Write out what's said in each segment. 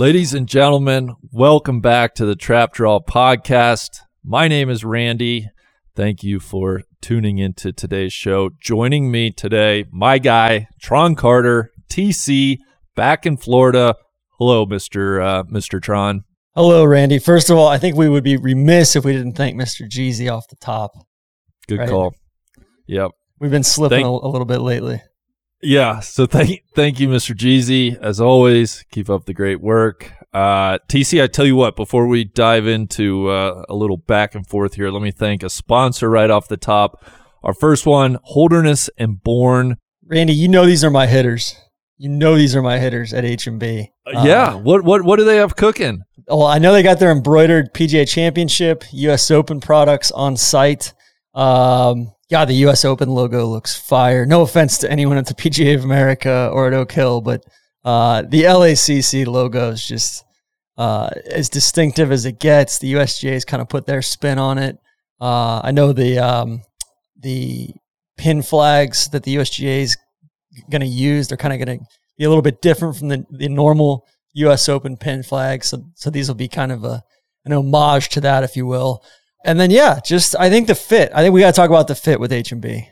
Ladies and gentlemen, welcome back to the Trap Draw podcast. My name is Randy. Thank you for tuning into today's show. Joining me today, my guy, Tron Carter, TC, back in Florida. Hello, Mr. Uh, Mr. Tron. Hello, Randy. First of all, I think we would be remiss if we didn't thank Mr. Jeezy off the top. Good Right. call. Yep. We've been slipping Thank- a, a little bit lately. Yeah. So thank thank you, Mr. Jeezy. As always, keep up the great work. Uh, TC, I tell you what, before we dive into uh, a little back and forth here, let me thank a sponsor right off the top. Our first one, Holderness and Bourne. Randy, you know these are my hitters. You know these are my hitters at HMB. Uh, yeah. What what what do they have cooking? Well, I know they got their embroidered PGA Championship, U.S. Open products on site. Um, yeah, the U.S. Open logo looks fire. No offense to anyone at the PGA of America or at Oak Hill, but uh, the LACC logo is just uh, as distinctive as it gets. The USGA's kind of put their spin on it. Uh, I know the um, the pin flags that the USGA is going to use. They're kind of going to be a little bit different from the, the normal U.S. Open pin flags. So, so these will be kind of a an homage to that, if you will. And then, yeah, just I think the fit. I think we got to talk about the fit with H and B.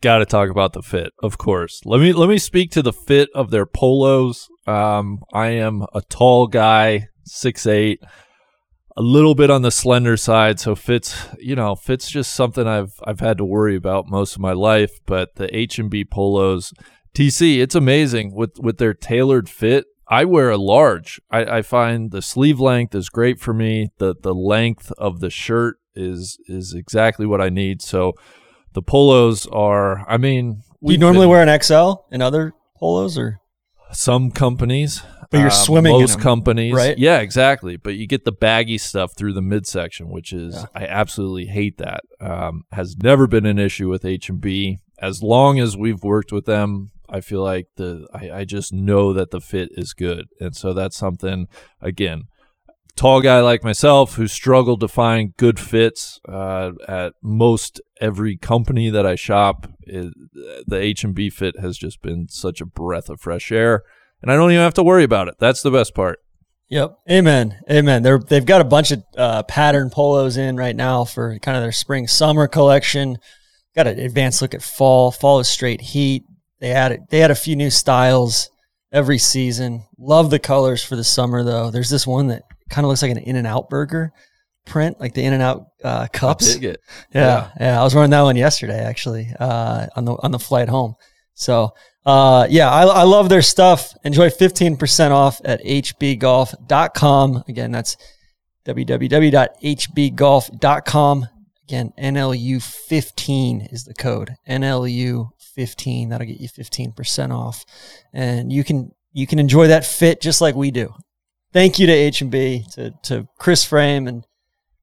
Got to talk about the fit, of course. Let me let me speak to the fit of their polos. Um, I am a tall guy, six eight, a little bit on the slender side, so fits. You know, fits just something I've I've had to worry about most of my life. But the H and B polos, TC, it's amazing with with their tailored fit. I wear a large. I, I find the sleeve length is great for me. The the length of the shirt is is exactly what I need. So the polos are. I mean, Do you we've normally been- wear an XL in other polos, or some companies, But you're uh, swimming in Most them, companies, right? Yeah, exactly. But you get the baggy stuff through the midsection, which is Yeah. I absolutely hate that. Um, has never been an issue with H and B. As long as we've worked with them, I feel like the I, I just know that the fit is good, and so that's something again. Tall guy like myself who struggled to find good fits uh, at most every company that I shop. It, the H and B fit has just been such a breath of fresh air and I don't even have to worry about it. That's the best part. Yep. Amen. Amen. They're they've got a bunch of uh, pattern polos in right now for kind of their spring summer collection. Got an advanced look at fall. Fall is straight heat. They added they had a few new styles every season. Love the colors for the summer though. There's this one that kind of looks like an In and Out burger print, like the In and Out uh, cups. It. Yeah, yeah, I was wearing that one yesterday actually uh, on the on the flight home. So uh, yeah, I, I love their stuff. Enjoy 15% off at hbgolf.com. Again, that's www.hbgolf.com. Again, NLU15 is the code. NLU15. That'll get you 15% off. And you can you can enjoy that fit just like we do. Thank you to H&B, to, to Chris Frame and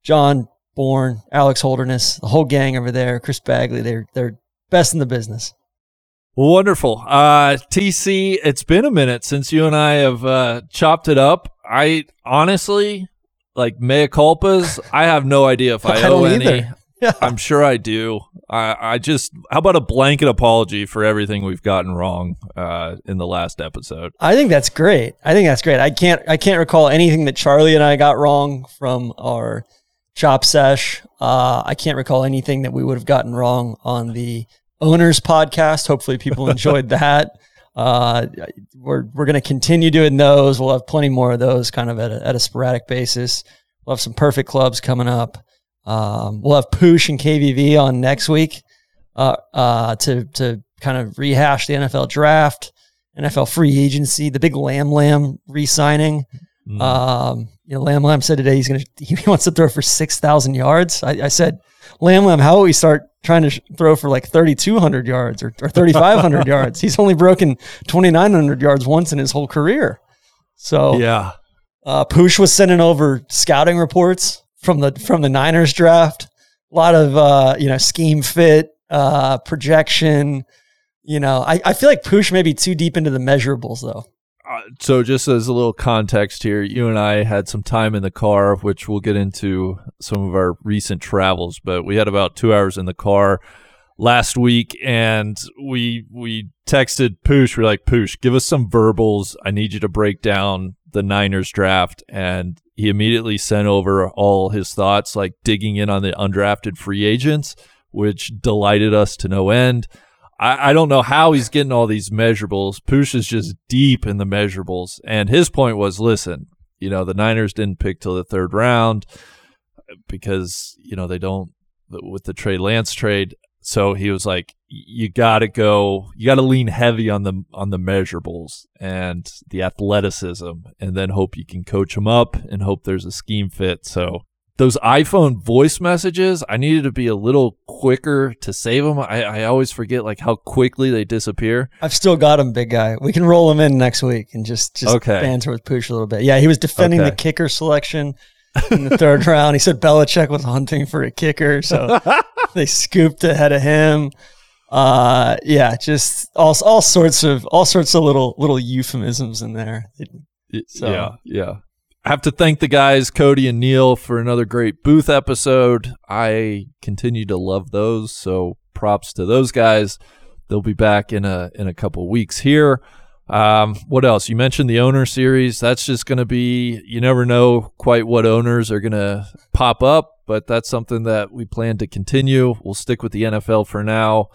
John Bourne, Alex Holderness, the whole gang over there, Chris Bagley. They're they're best in the business. Wonderful. Uh, TC, it's been a minute since you and I have uh, chopped it up. I honestly, like mea culpas, I have no idea if I, I owe any. either. Yeah. I'm sure I do. I, I just, how about a blanket apology for everything we've gotten wrong uh, in the last episode? I think that's great. I think that's great. I can't I can't recall anything that Charlie and I got wrong from our chop sesh. Uh, I can't recall anything that we would have gotten wrong on the owners podcast. Hopefully, people enjoyed that. Uh, we're we're going to continue doing those. We'll have plenty more of those, kind of at a, at a sporadic basis. We'll have some perfect clubs coming up. Um, we'll have Poosh and KVV on next week uh, uh, to to kind of rehash the NFL draft. NFL free agency, the big Lamb Lamb re-signing. Mm. Um, you know, Lamb Lamb said today he's gonna he wants to throw for six thousand yards. I, I said, Lamb Lamb, how about we start trying to sh- throw for like thirty two hundred yards or, or thirty five hundred yards? He's only broken twenty nine hundred yards once in his whole career. So yeah. uh, Poosh was sending over scouting reports from the from the Niners draft. a lot of uh, you know scheme fit, uh, projection. You know, I, I feel like Poosh may be too deep into the measurables though. Uh, so just as a little context here, you and I had some time in the car, which we'll get into some of our recent travels, but we had about two hours in the car last week and we we texted Poosh. We're like, Poosh, give us some verbals. I need you to break down the Niners draft. And he immediately sent over all his thoughts, like digging in on the undrafted free agents, which delighted us to no end. I, I don't know how he's getting all these measurables. Poosh is just deep in the measurables. And his point was listen, you know, the Niners didn't pick till the third round because, you know, they don't, with the Trey Lance trade. So he was like, you got to go, you got to lean heavy on the, on the measurables and the athleticism and then hope you can coach them up and hope there's a scheme fit. So those iPhone voice messages, I needed to be a little quicker to save them. I, I always forget like how quickly they disappear. I've still got them, big guy. We can roll them in next week and just just Okay. banter with Poosh a little bit. Yeah, he was defending Okay. the kicker selection in the third round. He said Belichick was hunting for a kicker, so they scooped ahead of him. Uh, yeah, just all all sorts of all sorts of little little euphemisms in there. So- Yeah, yeah. I have to thank the guys, Cody and Neil, for another great booth episode. I continue to love those, so props to those guys. They'll be back in a in a couple weeks here. Um, what else? You mentioned the owner series. That's just going to be. You never know quite what owners are going to pop up, but that's something that we plan to continue. We'll stick with the NFL for now.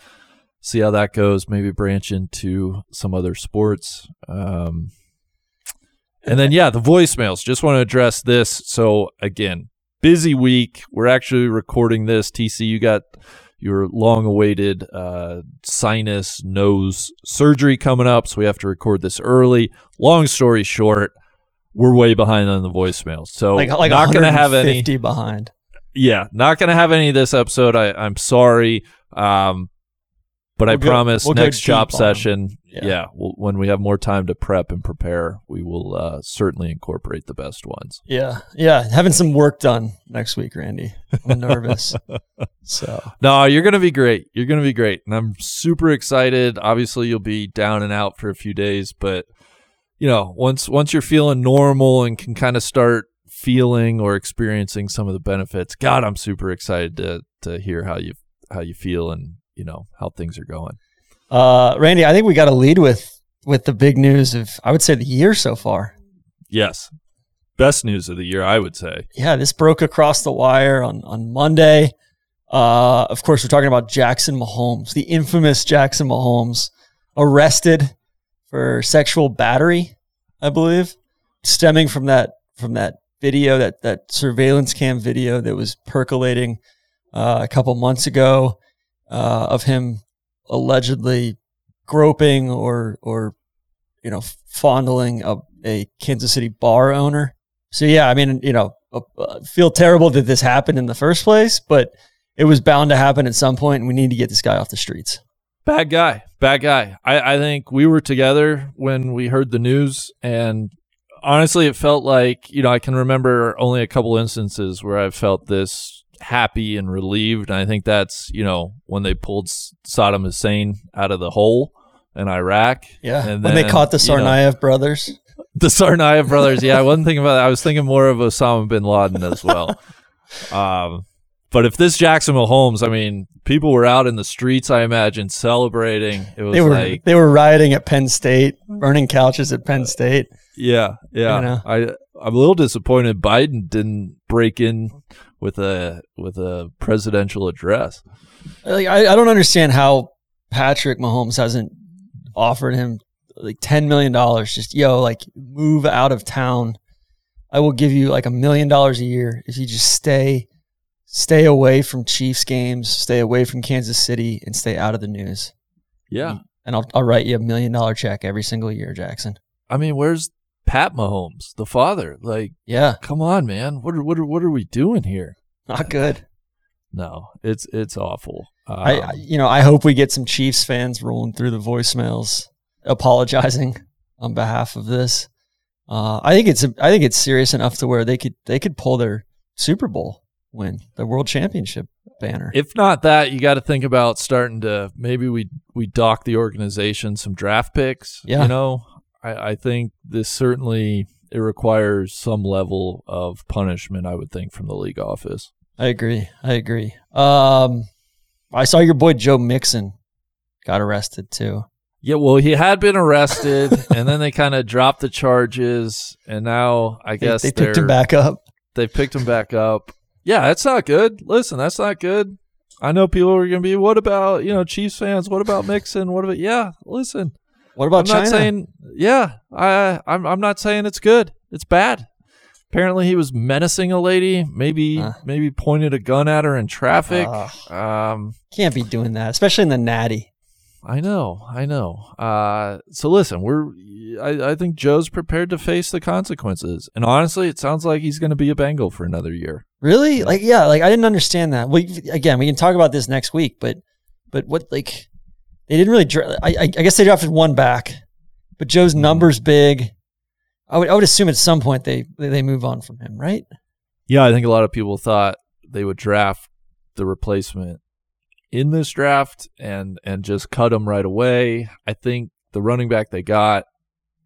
See how that goes. Maybe branch into some other sports. Um, and then, yeah, the voicemails. Just want to address this. So, again, busy week. We're actually recording this. TC, you got your long awaited uh, sinus nose surgery coming up. So, we have to record this early. Long story short, we're way behind on the voicemails. So, Like like not going to have any. 150 behind. Yeah, not going to have any of this episode. I, I'm sorry. Um, but I We'll go- promise we'll next chop session, Yeah. yeah, we'll, when we have more time to prep and prepare, we will uh, certainly incorporate the best ones. Yeah, yeah, having some work done next week, Randy. I'm nervous. so No, you're going to be great. You're going to be great. And I'm super excited. Obviously, you'll be down and out for a few days, but you know, once once you're feeling normal and can kind of start feeling or experiencing some of the benefits, God, I'm super excited to to hear how you how you feel and, you know, how things are going. Uh, Randy, I think we got to lead with with the big news of I would say the year so far. Yes. Best news of the year, I would say. Yeah, this broke across the wire on on Monday. Uh, of course, we're talking about Jackson Mahomes, the infamous Jackson Mahomes, arrested for sexual battery, I believe, stemming from that from that video that that surveillance cam video that was percolating uh, a couple months ago uh, of him allegedly groping or or you know fondling a, a Kansas City bar owner. So yeah, I mean, you know, uh, uh, feel terrible that this happened in the first place, but it was bound to happen at some point, and we need to get this guy off the streets. Bad guy. Bad guy. I, I think we were together when we heard the news and honestly it felt like, you know, I can remember only a couple instances where I felt this happy and relieved. And I think that's, you know, when they pulled Saddam Hussein out of the hole in Iraq. Yeah, And when they caught the you know, brothers. The Tsarnaev brothers. Yeah, I wasn't thinking about that. I was thinking more of Osama bin Laden as well. Um, but if this Jackson Mahomes, I mean, people were out in the streets, I imagine, celebrating. It was They were like, they were rioting at Penn State, burning couches at Penn State. yeah, yeah. You know? I I'm a little disappointed Biden didn't break in with a with a presidential address. Like, I, I don't understand how Patrick Mahomes hasn't offered him like ten million dollars. Just yo, like move out of town. I will give you like a million dollars a year if you just stay stay away from Chiefs games, stay away from Kansas City, and stay out of the news. Yeah. And I'll I'll write you a million dollar check every single year, Jackson. I mean, where's Pat Mahomes, the father? Like, Yeah, come on, man. What are what are what are we doing here? not good. No, it's it's awful. Um, I, you know I hope we get some Chiefs fans rolling through the voicemails apologizing on behalf of this. Uh, I think it's I think it's serious enough to where they could they could pull their Super Bowl win the world championship banner. If not that, you got to think about starting to maybe we we dock the organization some draft picks. Yeah. You know, I, I think this certainly it requires some level of punishment. I would think from the league office. I agree. I agree. Um, I saw your boy Joe Mixon got arrested too. Yeah, well, he had been arrested, and then they kind of dropped the charges, and now I guess they, picked him back up. They picked him back up. Yeah, that's not good. Listen, that's not good. I know people are going to be, what about, you know, Chiefs fans? What about Mixon? What about, yeah, listen. What about I'm China? not saying, yeah, I, I'm, I'm not saying it's good. It's bad. Apparently, he was menacing a lady. Maybe, Uh. maybe pointed a gun at her in traffic. Ugh. um, Can't be doing that, especially in the natty. I know, I know. Uh, so listen, we're, I, I think Joe's prepared to face the consequences. And honestly, it sounds like he's going to be a Bengal for another year. Really? Like, yeah, like I didn't understand that. We again, we can talk about this next week, but but what like they didn't really. dra- I, I I guess they drafted one back, but Joe's hmm. numbers big. I would I would assume at some point they they move on from him, right? Yeah, I think a lot of people thought they would draft the replacement in this draft and and just cut him right away. I think the running back they got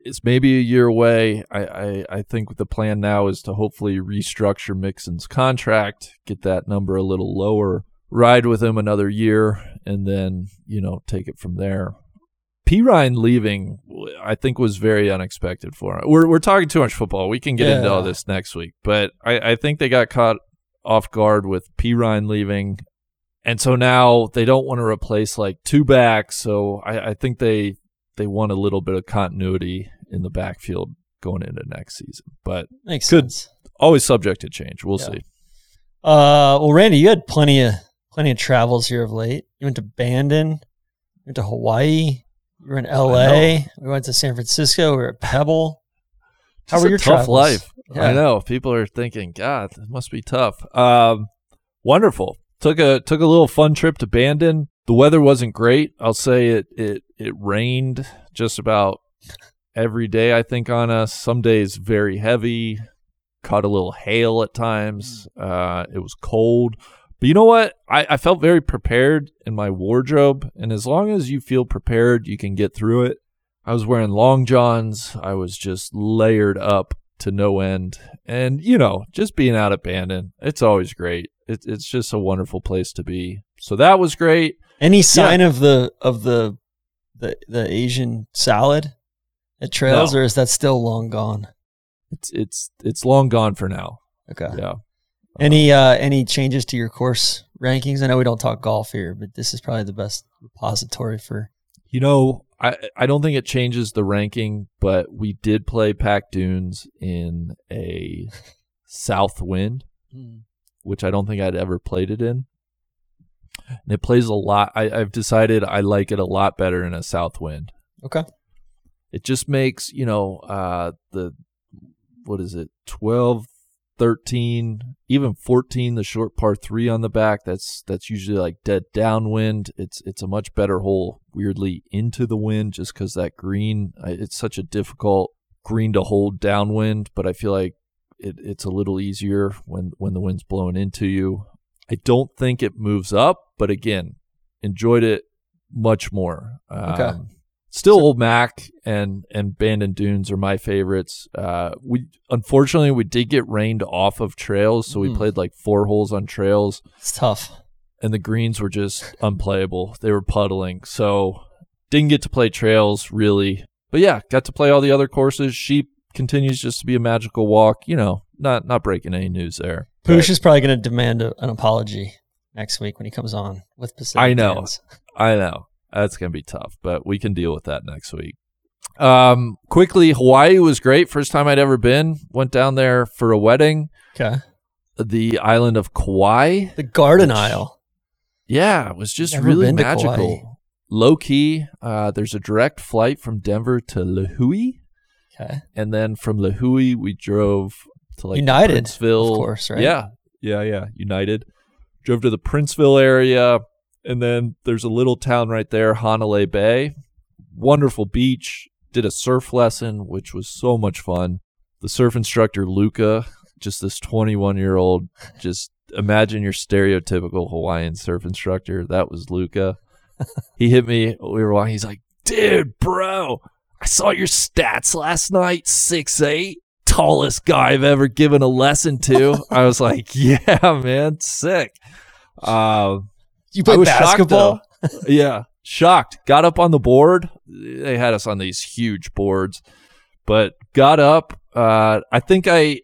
is maybe a year away. I, I, I think the plan now is to hopefully restructure Mixon's contract, get that number a little lower, ride with him another year, and then, you know, take it from there. Perine leaving, I think, was very unexpected for him. We're, we're talking too much football. We can get into all this next week, but I, I think they got caught off guard with Perine leaving. And so now they don't want to replace like two backs. So I, I think they they want a little bit of continuity in the backfield going into next season. But Makes Good. sense. always subject to change. We'll Yeah. see. Uh, well, Randy, you had plenty of plenty of travels here of late. You went to Bandon, you went to Hawaii, you were in L.A., we went to San Francisco, we were at Pebble. How Just were a your tough travels? life? Yeah. I know. People are thinking, God, it must be tough. Um, wonderful. Took a took a little fun trip to Bandon. The weather wasn't great. I'll say it it it rained just about every day. I think on us. Some days very heavy. Caught a little hail at times. Uh, it was cold. But you know what? I, I felt very prepared in my wardrobe, and as long as you feel prepared, you can get through it. I was wearing long johns. I was just layered up to no end. And, you know, just being out at Bandon, it's always great. It, it's just a wonderful place to be. So that was great. Any sign of the of the the the Asian salad at Trails, No. or is that still long gone? It's it's it's long gone for now. Okay. Yeah. Any uh any changes to your course rankings? I know we don't talk golf here, but this is probably the best repository for. You know, I I don't think it changes the ranking, but we did play Pack Dunes in a south wind, which I don't think I'd ever played it in. And it plays a lot. I, I've decided I like it a lot better in a south wind. Okay. It just makes, you know, uh, the, what is it, 12, 13, even 14, the short par three on the back. That's, that's usually like dead downwind. It's, it's a much better hole, weirdly, into the wind just because that green, it's such a difficult green to hold downwind, but I feel like it, it's a little easier when, when the wind's blowing into you. I don't think it moves up, but again, enjoyed it much more. Okay. Um, Still, Old Mac and and Bandon Dunes are my favorites. Uh, we unfortunately we did get rained off of trails, so we Hmm. played like four holes on trails, It's tough. and the greens were just unplayable. They were puddling, so didn't get to play trails really. But yeah, got to play all the other courses. Sheep continues just to be a magical walk. You know, not not breaking any news there. Poosh is probably going to demand a, an apology next week when he comes on with Pacific. I know. Fans. I know that's gonna be tough, but we can deal with that next week. Um, quickly, Hawaii was great. First time I'd ever been. Went down there for a wedding. Okay. The island of Kauai. The Garden Which- Isle. Yeah, it was just Never really magical. Low key. Uh, there's a direct flight from Denver to Lihue, Okay. and then from Lihue we drove to like United, Princeville. of course, right? Yeah, yeah, yeah. United. Drove to the Princeville area, and then there's a little town right there, Hanalei Bay. Wonderful beach. Did a surf lesson, which was so much fun. The surf instructor Luca, just this 21 year old, just imagine your stereotypical Hawaiian surf instructor. That was Luca. he hit me. We were walking. He's like, dude, bro, I saw your stats last night. Six eight, tallest guy I've ever given a lesson to. I was like, yeah, man, sick. Uh, you play basketball? Shocked, yeah, shocked. Got up on the board. They had us on these huge boards, but got up. Uh, I think I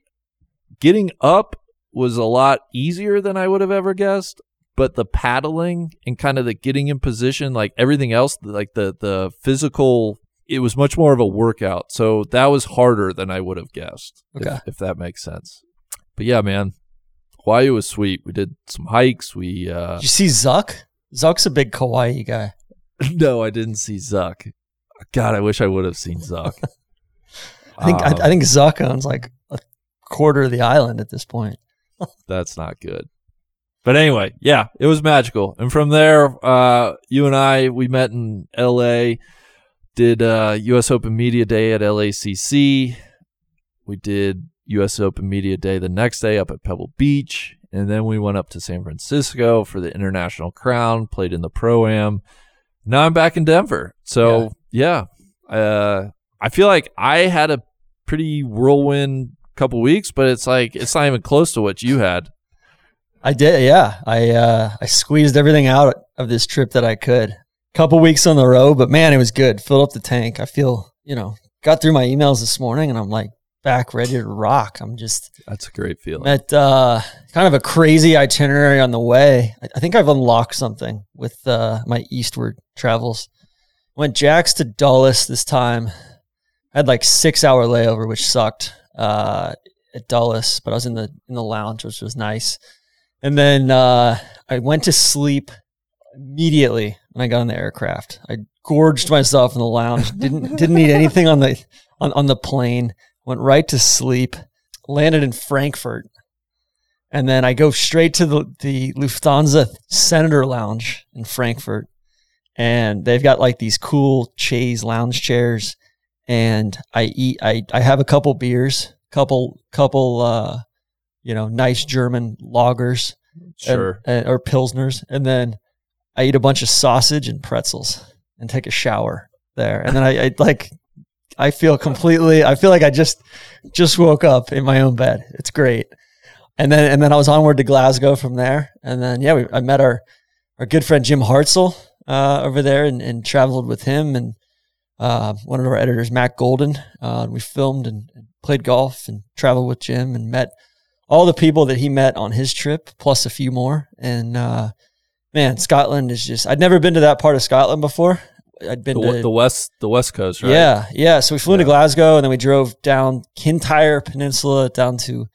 getting up was a lot easier than I would have ever guessed. But the paddling and kind of the getting in position, like everything else, like the the physical, it was much more of a workout. So that was harder than I would have guessed. Okay. If, if that makes sense. But yeah, man, Hawaii was sweet. We did some hikes. We uh Did you see Zuck? Zuck's a big Kauai guy. no, I didn't see Zuck. God, I wish I would have seen Zuck. I think I, Um, I think Zuck owns like a quarter of the island at this point. that's not good. But anyway, yeah, it was magical. And from there, uh, you and I, we met in LA, did uh, US Open Media Day at LACC. We did US Open Media Day the next day up at Pebble Beach. And then we went up to San Francisco for the International Crown, played in the Pro Am. Now I'm back in Denver. So, yeah, uh, I feel like I had a pretty whirlwind couple weeks, but it's like, it's not even close to what you had. I did, yeah. I uh, I squeezed everything out of this trip that I could. Couple weeks on the road, but man, it was good. Filled up the tank. I feel, you know, got through my emails this morning, and I'm like back ready to rock. I'm just That's a great feeling. at uh, kind of a crazy itinerary on the way. I, I think I've unlocked something with uh, my eastward travels. Went Jax to Dulles this time. I had like six hour layover, which sucked uh, at Dulles, but I was in the in the lounge, which was nice. And then uh, I went to sleep immediately when I got on the aircraft. I gorged myself in the lounge. Didn't didn't need anything on the on, on the plane. Went right to sleep. Landed in Frankfurt, and then I go straight to the the Lufthansa Senator Lounge in Frankfurt, and they've got like these cool chaise lounge chairs. And I eat. I I have a couple beers, couple couple uh, you know, nice German lagers and- Sure. and- or pilsners, and then I eat a bunch of sausage and pretzels and take a shower there, and then I, I like I feel completely. I feel like I just just woke up in my own bed. It's great, and then and then I was onward to Glasgow from there, and then yeah, we, I met our our good friend Jim Hartzell uh, over there and, and traveled with him and uh, one of our editors, Matt Golden. Uh, we filmed and, and played golf and traveled with Jim and met all the people that he met on his trip, plus a few more. And uh, man, Scotland is just, I'd never been to that part of Scotland before. I'd been The, to the west, the west coast, right? yeah, yeah. So we flew into Glasgow and then we drove down Kintyre Peninsula down to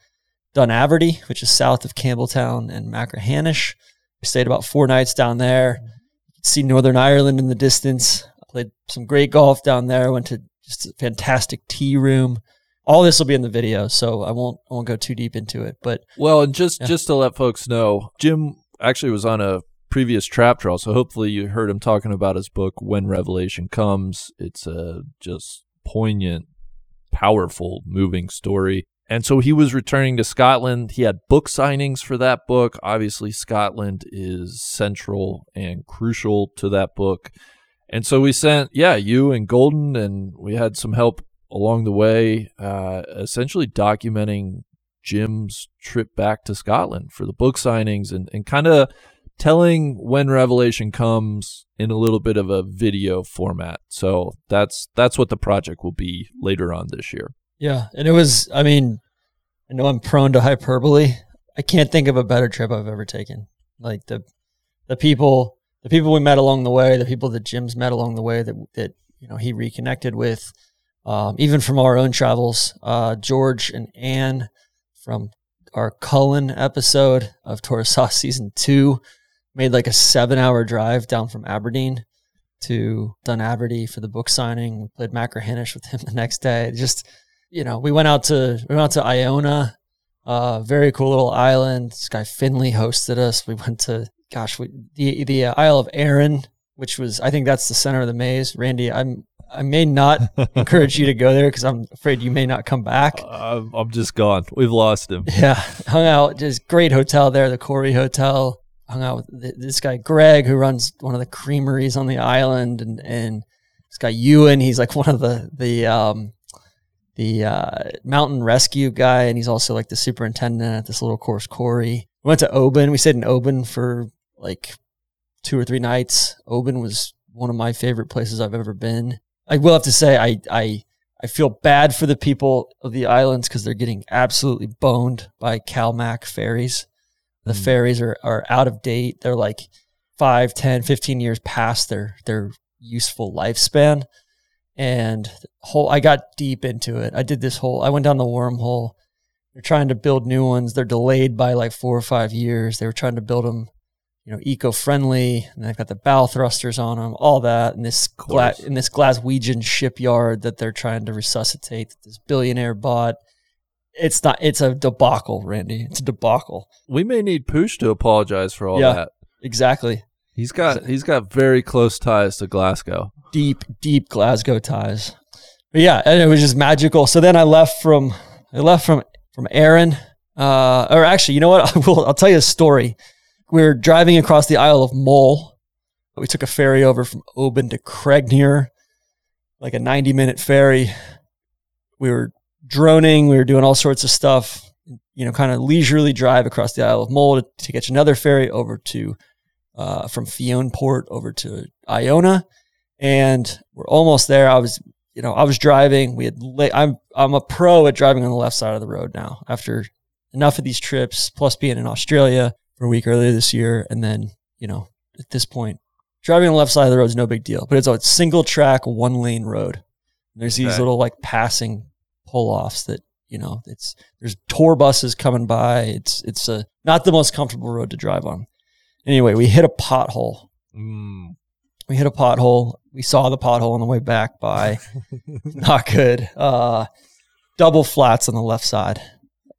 Dunaverty, which is south of Campbeltown and Machrihanish. We stayed about four nights down there. Mm-hmm. You could see Northern Ireland in the distance. I played some great golf down there. Went to just a fantastic tea room. All this will be in the video, so I won't I won't go too deep into it. But Well, and just Yeah. just to let folks know, Jim actually was on a previous trap draw, so hopefully you heard him talking about his book When Revelation Comes. It's a just poignant, powerful, moving story. And so he was returning to Scotland. He had book signings for that book. Obviously, Scotland is central and crucial to that book. And so we sent, yeah, you and Golden, and we had some help along the way, uh, essentially documenting Jim's trip back to Scotland for the book signings and, and kind of telling when Revelation comes in a little bit of a video format. So that's that's what the project will be later on this year. yeah, and it was. I mean, I know I'm prone to hyperbole. I can't think of a better trip I've ever taken. Like the the people the people we met along the way, the people that Jim's met along the way that that you know he reconnected with, um, even from our own travels. Uh, George and Anne from our Cullen episode of Tourist Sauce season two made like a seven hour drive down from Aberdeen to Dunaverty for the book signing. We played Machrihanish with him the next day. Just you know, we went out to we went out to Iona, uh, very cool little island. This guy Finley hosted us. We went to gosh, we, the the uh, Isle of Arran, which was I think that's the center of the maze. Randy, I'm I may not encourage you to go there because I'm afraid you may not come back. I'm, I'm just gone. We've lost him. Yeah, hung out. Just great hotel there, the Corrie Hotel. Hung out with th- this guy Greg, who runs one of the creameries on the island, and and this guy Ewan. He's like one of the the um, the uh, mountain rescue guy, and he's also like the superintendent at this little course, Corrie. We went to Oban. We stayed in Oban for like two or three nights. Oban was one of my favorite places I've ever been. I will have to say, I I I feel bad for the people of the islands because they're getting absolutely boned by CalMac ferries. The Mm. ferries are, are out of date. They're like 5, 10, 15 years past their their useful lifespan. And whole I got deep into it. I did this whole I went down the wormhole. They're trying to build new ones. They're delayed by like four or five years. They were trying to build them, you know, eco-friendly, and they've got the bow thrusters on them, all that, and this gla- in this Glaswegian shipyard that they're trying to resuscitate. That this billionaire bought. It's not. It's a debacle, Randy. It's a debacle. We may need Poosh to apologize for all Yeah. that. Exactly. He's got he's got very close ties to Glasgow. deep, deep Glasgow ties. But yeah, and it was just magical. So then I left from I left from from Arran. Uh, or actually, you know what? I will. I'll tell you a story. We were driving across the Isle of Mull. We took a ferry over from Oban to Craignure, like a ninety-minute ferry. We were droning. We were doing all sorts of stuff. You know, kind of leisurely drive across the Isle of Mull to, to catch another ferry over to uh, from Fionnphort over to Iona and we're almost there. I was, you know, I was driving. We had, la- I'm, I'm a pro at driving on the left side of the road now. After enough of these trips, plus being in Australia for a week earlier this year, and then, you know, at this point, driving on the left side of the road is no big deal. But it's a single track, one lane road. And there's these Okay. little like passing pull offs that you know it's there's tour buses coming by. It's it's a not the most comfortable road to drive on. Anyway, we hit a pothole Mm. we hit a pothole. We saw the pothole on the way back by. Not good. Uh, double flats on the left side.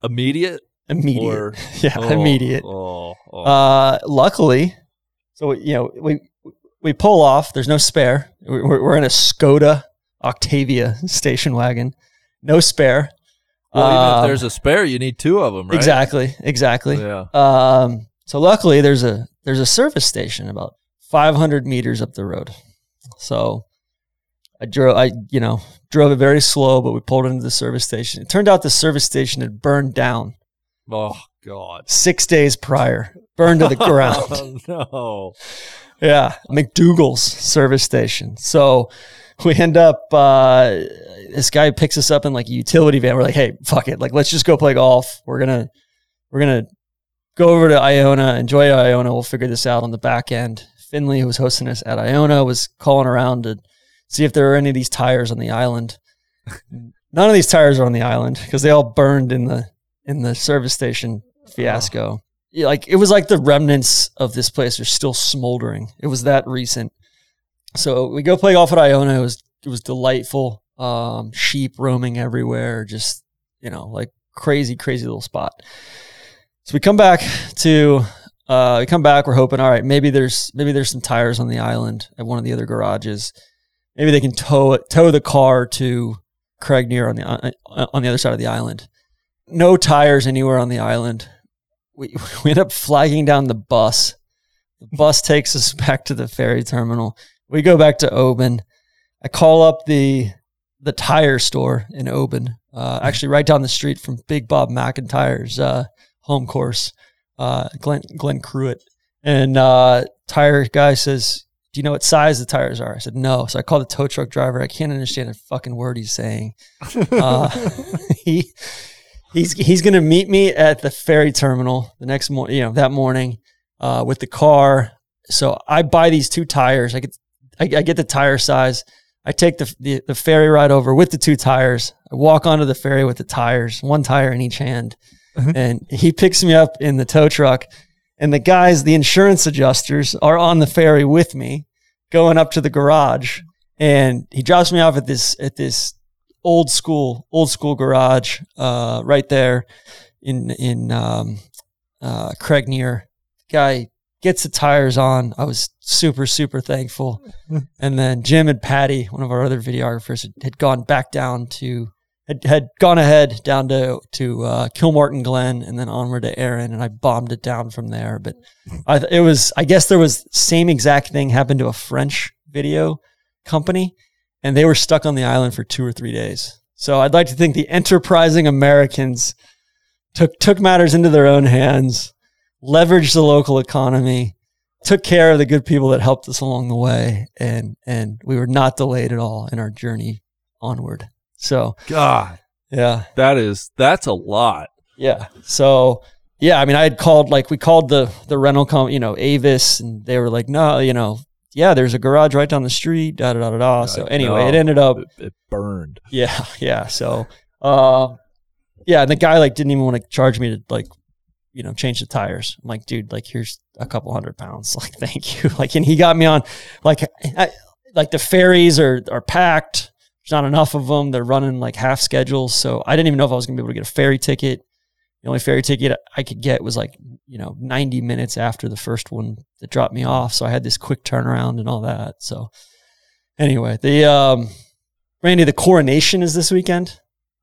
Immediate Immediate. or yeah, Oh, immediate. Oh, oh. Uh, luckily, so you know we we pull off. There's no spare. We're, we're in a Skoda Octavia station wagon. No spare. well, even um, if there's a spare, you need two of them, right? Exactly. Exactly. Yeah. Um, so luckily there's a there's a service station about 500 meters up the road. So I drove I you know drove it very slow, but we pulled into the service station. It turned out the service station had burned down Oh God. six days prior, burned to the ground. Oh, no. Yeah, McDougal's service station. So we end up. Uh, this guy picks us up in like a utility van. We're like, hey, fuck it, like let's just go play golf. We're gonna we're gonna go over to Iona, enjoy Iona. We'll figure this out on the back end. Finley, who was hosting us at Iona, was calling around to see if there were any of these tires on the island. None of these tires are on the island because they all burned in the in the service station fiasco. Yeah, Like it was like the remnants of this place are still smoldering. It was that recent. So we go play golf at Iona. It was it was delightful. Um, sheep roaming everywhere, just you know, like crazy, crazy little spot. So we come back to uh, we come back. We're hoping, all right, maybe there's maybe there's some tires on the island at one of the other garages. Maybe they can tow it, tow the car to Craignure on the uh, on the other side of the island. No tires anywhere on the island. We we end up flagging down the bus. The bus takes us back to the ferry terminal. We go back to Oban. I call up the the tire store in Oban, uh, actually right down the street from Big Bob MacIntyre's uh, home course, uh, Glenn Glenn Cruitt. And uh, tire guy says, "Do you know what size the tires are?" I said, "No." So I call the tow truck driver. I can't understand a fucking word he's saying. Uh, he he's he's gonna meet me at the ferry terminal the next morning. You know that morning uh, with the car. So I buy these two tires. I get I, I get the tire size. I take the, the the ferry ride over with the two tires. I walk onto the ferry with the tires, one tire in each hand, and he picks me up in the tow truck. And the guys, the insurance adjusters, are on the ferry with me, going up to the garage. And he drops me off at this at this old school old school garage uh, right there in in um, uh, Craignure. Guy gets the tires on. I was super, super thankful. and then Jim and Patty, one of our other videographers, had, gone back down to had, had gone ahead down to to uh, Kilmartin Glen and then onward to Arran, and I bombed it down from there. But I, it was, I guess, there was same exact thing happened to a French video company, and they were stuck on the island for two or three days. So I'd like to think the enterprising Americans took took matters into their own hands, leveraged the local economy, took care of the good people that helped us along the way, and and we were not delayed at all in our journey onward. So God, yeah, that is that's a lot. yeah. So yeah, I mean, I had called like we called the the rental company, you know, Avis, and they were like, no, you know, yeah, there's a garage right down the street, da da da da. da. So anyway, it ended up, It, it burned. yeah, yeah. So, uh, yeah, and the guy like didn't even want to charge me to like, you know, change the tires. I'm like, dude, like here's a couple hundred pounds. Like, thank you. Like, and he got me on, like, I, like the ferries are are packed. There's not enough of them. They're running like half schedules. So I didn't even know if I was gonna be able to get a ferry ticket. The only ferry ticket I could get was like, you know, 90 minutes after the first one that dropped me off. So I had this quick turnaround and all that. So anyway, the um Randy, the coronation is this weekend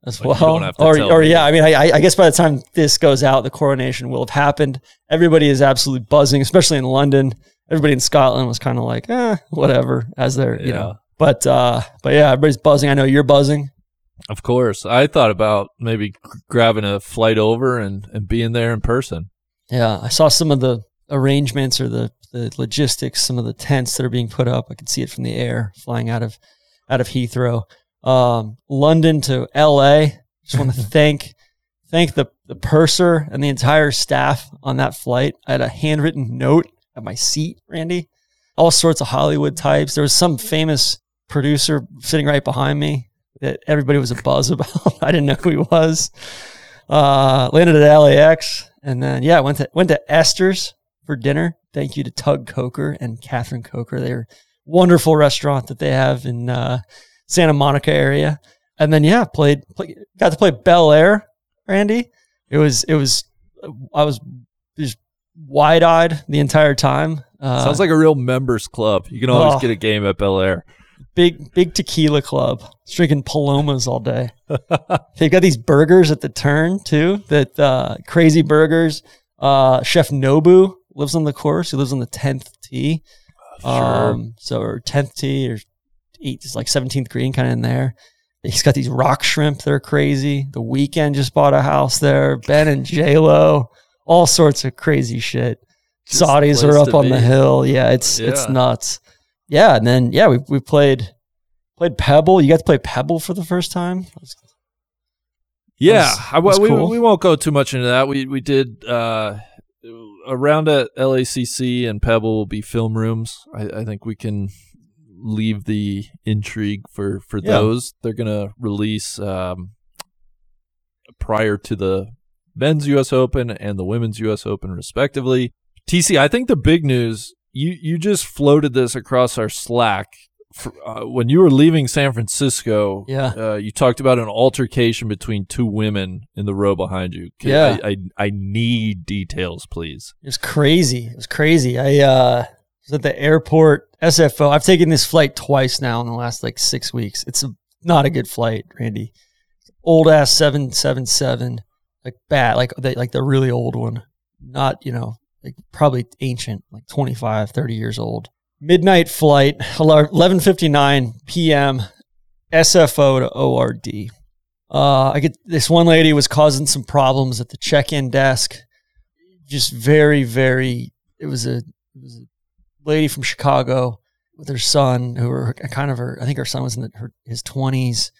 as you well. don't have to Or, or me. yeah, I mean, I, I guess by the time this goes out, the coronation will have happened. Everybody is absolutely buzzing, especially in London. Everybody in Scotland was kind of like, eh, whatever, as they're, you Yeah. know. But uh, but yeah, everybody's buzzing. I know you're buzzing. Of course, I thought about maybe grabbing a flight over and and being there in person. Yeah, I saw some of the arrangements or the, the logistics, some of the tents that are being put up. I could see it from the air flying out of out of Heathrow. Um, London to LA. Just want to thank thank the the purser and the entire staff on that flight. I had a handwritten note at my seat, Randy. All sorts of Hollywood types. There was some famous producer sitting right behind me that everybody was a buzz about. I didn't know who he was. Uh, landed at LAX, and then yeah, went to went to Esther's for dinner. Thank you to Tug Coker and Catherine Coker. They're wonderful restaurant that they have in uh, Santa Monica area. And then yeah, played, play, got to play Bel Air, Randy. It was it was I was just wide eyed the entire time. Uh, Sounds like a real members club. You can always Oh. get a game at Bel Air. big big tequila club. Just drinking palomas all day. They've got these burgers at the turn too. That uh, crazy burgers. Uh, Chef Nobu lives on the course. He lives on the tenth tee. Um, so or tenth tee or eight, it's like seventeenth green, kind of in there. He's got these rock shrimp. They're crazy. The Weeknd just bought a house there. Ben and J Lo, all sorts of crazy shit. Just Saudis are up on the hill. Yeah, it's it's Yeah. nuts. Yeah, and then yeah, we we played played Pebble. You got to play Pebble for the first time. Yeah, was- I, was we, cool. we won't go too much into that. We we did uh, around at LACC and Pebble will be film rooms. I, I think we can leave the intrigue for for Yeah. those. They're gonna release um, prior to the men's U.S. Open and the women's U.S. Open, respectively. TC, I think the big news you you just floated this across our Slack. For, uh, when you were leaving San Francisco, Yeah. uh, you talked about an altercation between two women in the row behind you. Yeah. I, I, I need details, please. It was crazy. It was crazy. I uh, was at the airport. SFO. I've taken this flight twice now in the last like six weeks. It's a, not a good flight, Randy. Old ass seven seven seven, like bad, like the, like the really old one. Not you know like probably ancient, like 25, 30 years old. Midnight flight, 11:59 p.m. SFO to ORD. Uh, I get this one lady was causing some problems at the check-in desk. Just very, very. It was a, it was a lady from Chicago with her son, who were kind of her. I think her son was in the, her, his twenties.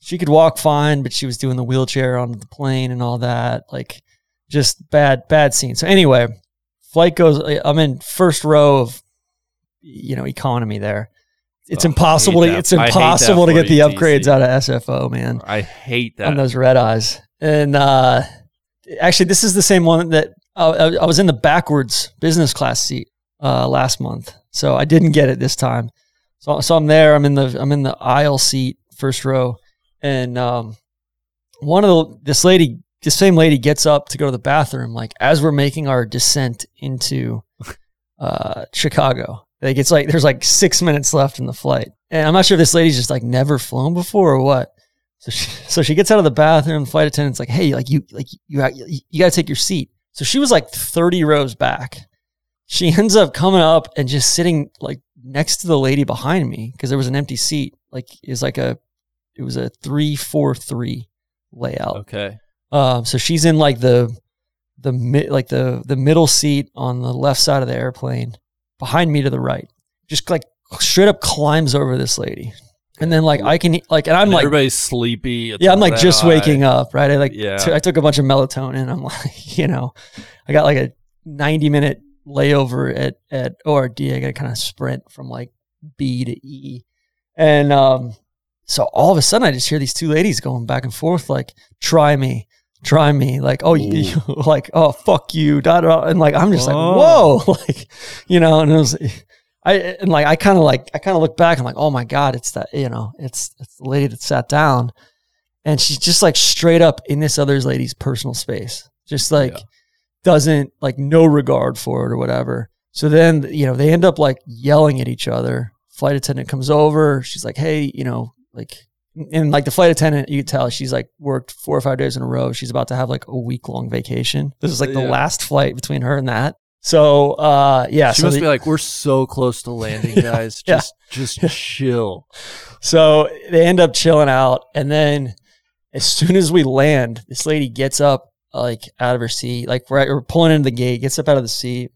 She could walk fine, but she was doing the wheelchair on the plane and all that. Like, just bad, bad scene. So anyway, flight goes. I'm in first row of, you know, economy there. It's Oh, impossible. To, that. it's I hate that impossible to get the upgrades out of SFO, man I hate that on those red eyes. And uh, actually, this is the same one that uh, I, I was in the backwards business class seat uh, last month, so I didn't get it this time. So, so I'm there. I'm in the I'm in the aisle seat, first row, and um, one of the this lady, this same lady, gets up to go to the bathroom. Like as we're making our descent into uh, Chicago. Like it's like there's like six minutes left in the flight, and I'm not sure if this lady's just like never flown before or what. So she, so she gets out of the bathroom. Flight attendant's like, "Hey, like you, like you, you, you got to take your seat." So she was like 30 rows back. She ends up coming up and just sitting like next to the lady behind me because there was an empty seat. Like it was like a, it was a three four three layout. Okay. Um, so she's in like the the mid like the the middle seat on the left side of the airplane, behind me to the right. Just like straight up climbs over this lady. And then like I can like and I'm And like everybody's sleepy. yeah, I'm like just eye. waking up, right? I like Yeah. t- I took a bunch of melatonin. I'm like, you know, I got like a 90 minute layover at at ORD. I got to kind of sprint from like B to E, and um, so all of a sudden I just hear these two ladies going back and forth, like, "Try me." Try me, like oh, you, you- like oh fuck you, da da, and like I'm just Oh. like whoa, like you know, and it was, I and like I kind of like I kind of look back, I'm like oh my god, it's that you know, it's it's the lady that sat down, and she's just like straight up in this other lady's personal space, just like Yeah. Doesn't like no regard for it or whatever. So then you know they end up like yelling at each other. Flight attendant comes over. She's like, hey, you know, like. And like the flight attendant, you tell she's like worked four or five days in a row. She's about to have like a week long vacation. This is like the Yeah. last flight between her and that. So uh yeah, She so must the- be like, we're so close to landing, guys. Yeah. Just, just chill. So they end up chilling out, and then as soon as we land, this lady gets up like out of her seat, like right, we're pulling into the gate, gets up out of the seat,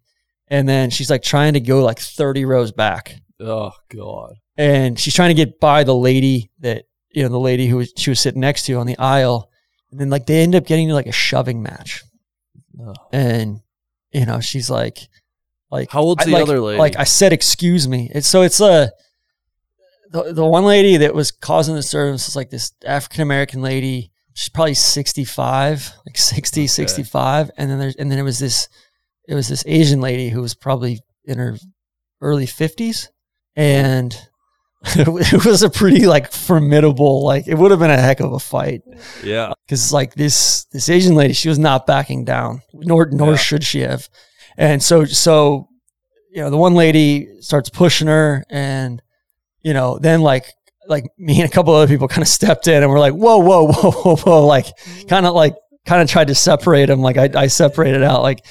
and then she's like trying to go like thirty rows back, Oh God. and she's trying to get by the lady that you know the lady who was, she was sitting next to on the aisle, and then like they end up getting into like a shoving match, Oh. and you know she's like, like How old's I- the like- other lady? Like I said, excuse me. It's so it's a the, the one lady that was causing the disturbance is like this African American lady. She's probably 65, like 60, 65. And then there's and then it was this it was this Asian lady who was probably in her early 50s. And it was a pretty like formidable, like it would have been a heck of a fight Yeah. Uh, because like this this Asian lady, she was not backing down, nor nor Yeah. should she have. And so so you know the one lady starts pushing her, and you know then like like me and a couple other people kind of stepped in and we're like whoa whoa whoa whoa whoa like kind of like kind of tried to separate them like I, I separated out like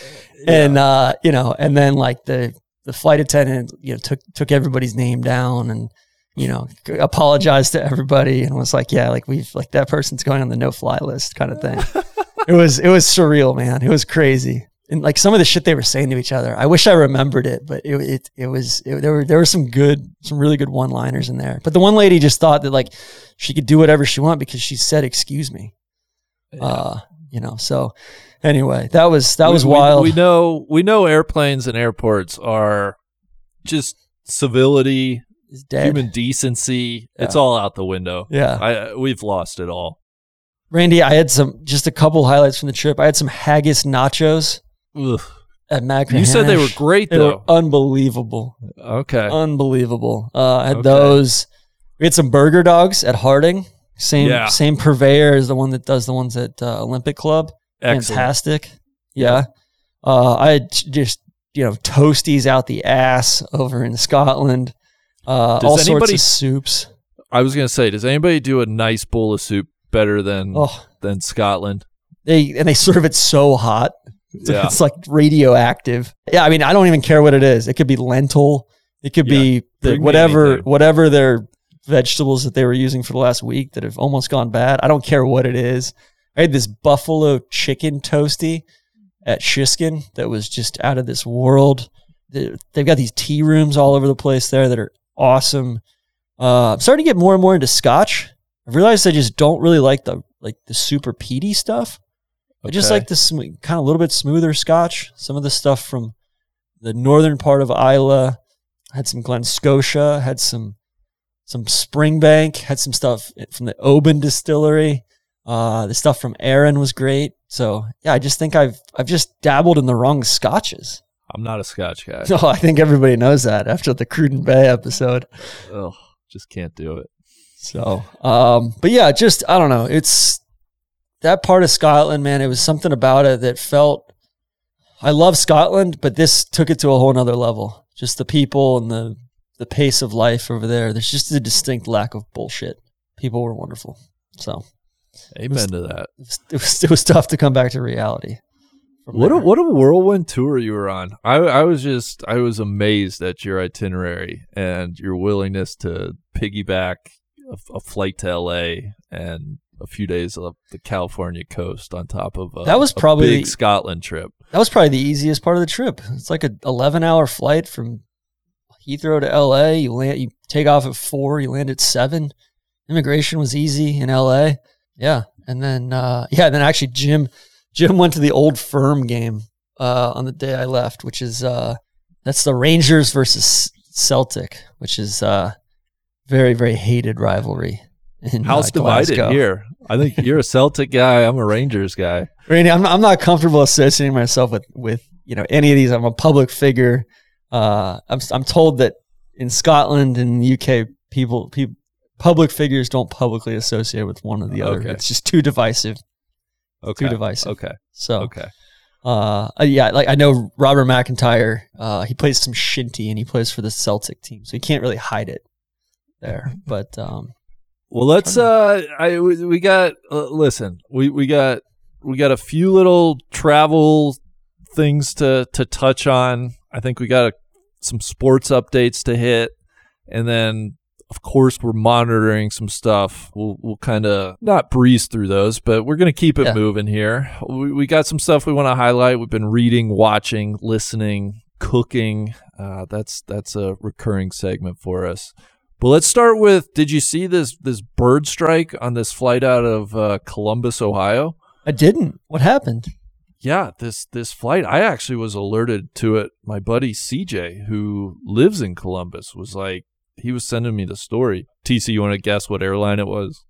and uh you know and then like the the flight attendant you know took took everybody's name down and you know apologized to everybody and was like yeah like we've like that person's going on the no fly list kind of thing. It was it was surreal man. It was crazy and like some of the shit they were saying to each other i wish i remembered it but it it, it was it, there were there were some good some really good one liners in there. But the one lady just thought that like she could do whatever she want because she said excuse me. Uh you know so anyway that was that We- was wild. We, know we know airplanes and airports are just civility, human decency. It's all out the window. yeah. I we've lost it all. randy i had some just a couple highlights from the trip. I had some haggis nachos Ugh. at Magna You said they were great they were unbelievable okay. unbelievable. Uh, I had Okay. those. We had some burger dogs at Harding. Same Yeah. same purveyor as the one that does the ones at uh, Olympic Club. Excellent. Fantastic. Yeah. Uh, I had just you know toasties out the ass over in Scotland. Uh, Does all sorts anybody- of soups. I was gonna say, does anybody do a nice bowl of soup better than Oh, than Scotland? they and they serve it so hot. It's, Yeah. it's like radioactive. Yeah, I mean, I don't even care what it is. It could be lentil. It could be the, whatever whatever their vegetables that they were using for the last week that have almost gone bad. I don't care what it is. I had this buffalo chicken toasty at Shiskine that was just out of this world. They- They've got these tea rooms all over the place there that are awesome. Uh, I'm starting to get more and more into Scotch. I've realized I just don't really like the like the super peaty stuff. I just Okay. like the sm- kind of a little bit smoother Scotch. Some of the stuff from the northern part of Islay had some Glen Scotia, had some some Springbank, had some stuff from the Oban distillery. Uh, the stuff from Arran was great. So yeah, I just think I've I've just dabbled in the wrong scotches. I'm not a Scotch guy. No, I think everybody knows that after the Cruden Bay episode. Oh, just can't do it. So, um, but yeah, just I don't know. It's that part of Scotland, man. It was something about it that felt I love Scotland, but this took it to a whole nother level. Just the people and the the pace of life over there. There's just a distinct lack of bullshit. People were wonderful. So Amen to that. it was, it was, it was tough to come back to reality. What a what a whirlwind tour you were on. I I was just I was amazed at your itinerary and your willingness to piggyback a, a flight to L.A. and a few days up the California coast on top of a, That was probably big Scotland trip. That was probably the easiest part of the trip. It's like a 11 hour flight from Heathrow to LA. You land, you take off at four, you land at seven. Immigration was easy in LA. Yeah. And then, uh, yeah, then actually Jim, Jim went to the old firm game, uh, on the day I left, which is, uh, that's the Rangers versus Celtic, which is, uh, very, very hated rivalry. In, House uh, divided Glasgow. here. I think you're a Celtic guy. I'm a Rangers guy. Randy, I'm, I'm not comfortable associating myself with, with, you know, any of these. I'm a public figure. Uh, I'm, I'm told that in Scotland and the UK, people, people, public figures don't publicly associate with one or the other. Okay. It's just too divisive. Okay. Too divisive. Okay. So, Okay. uh, uh, yeah, like I know Robert MacIntyre, uh, he plays some shinty and he plays for the Celtic team. So he can't really hide it there. But, um, Well, let's. Uh, I we got. Uh, listen, we we got we got a few little travel things to to touch on. I think we got a, some sports updates to hit, and then of course we're monitoring some stuff. We'll we'll kind of not breeze through those, but we're gonna keep it Yeah. moving here. We we got some stuff we want to highlight. We've been reading, watching, listening, cooking. Uh, that's that's a recurring segment for us. But let's start with: Did you see this this bird strike on this flight out of uh, Columbus, Ohio? I didn't. What happened? Yeah, this this flight. I actually was alerted to it. My buddy CJ, who lives in Columbus, was like he was sending me the story. TC, you want to guess what airline it was?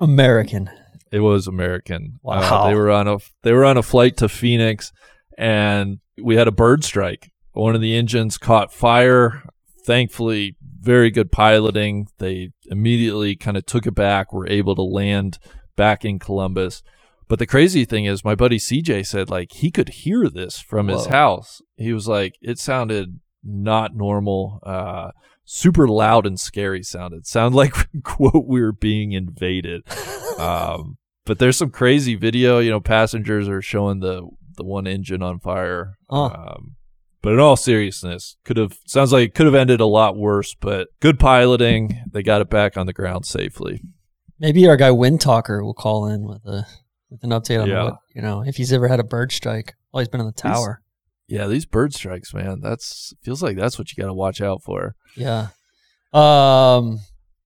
American. It was American. Uh, Wow. they were on a they were on a flight to Phoenix, and we had a bird strike. One of the engines caught fire. Thankfully, very good piloting. They immediately kind of took it back. Were able to land back in Columbus. But the crazy thing is, my buddy CJ said like he could hear this from his house. He was like, it sounded not normal. Uh, super loud and scary sounded. Sound like quote we were being invaded. Um, but there's some crazy video. You know, passengers are showing the the one engine on fire. Oh. Um, but in all seriousness, could have sounds like it could have ended a lot worse. But good piloting, they got it back on the ground safely. Maybe our guy Wind Talker will call in with a with an update on Yeah. what you know if he's ever had a bird strike while he's been in the tower. Yeah, these bird strikes, man. That's feels like that's what you got to watch out for. Yeah. Um,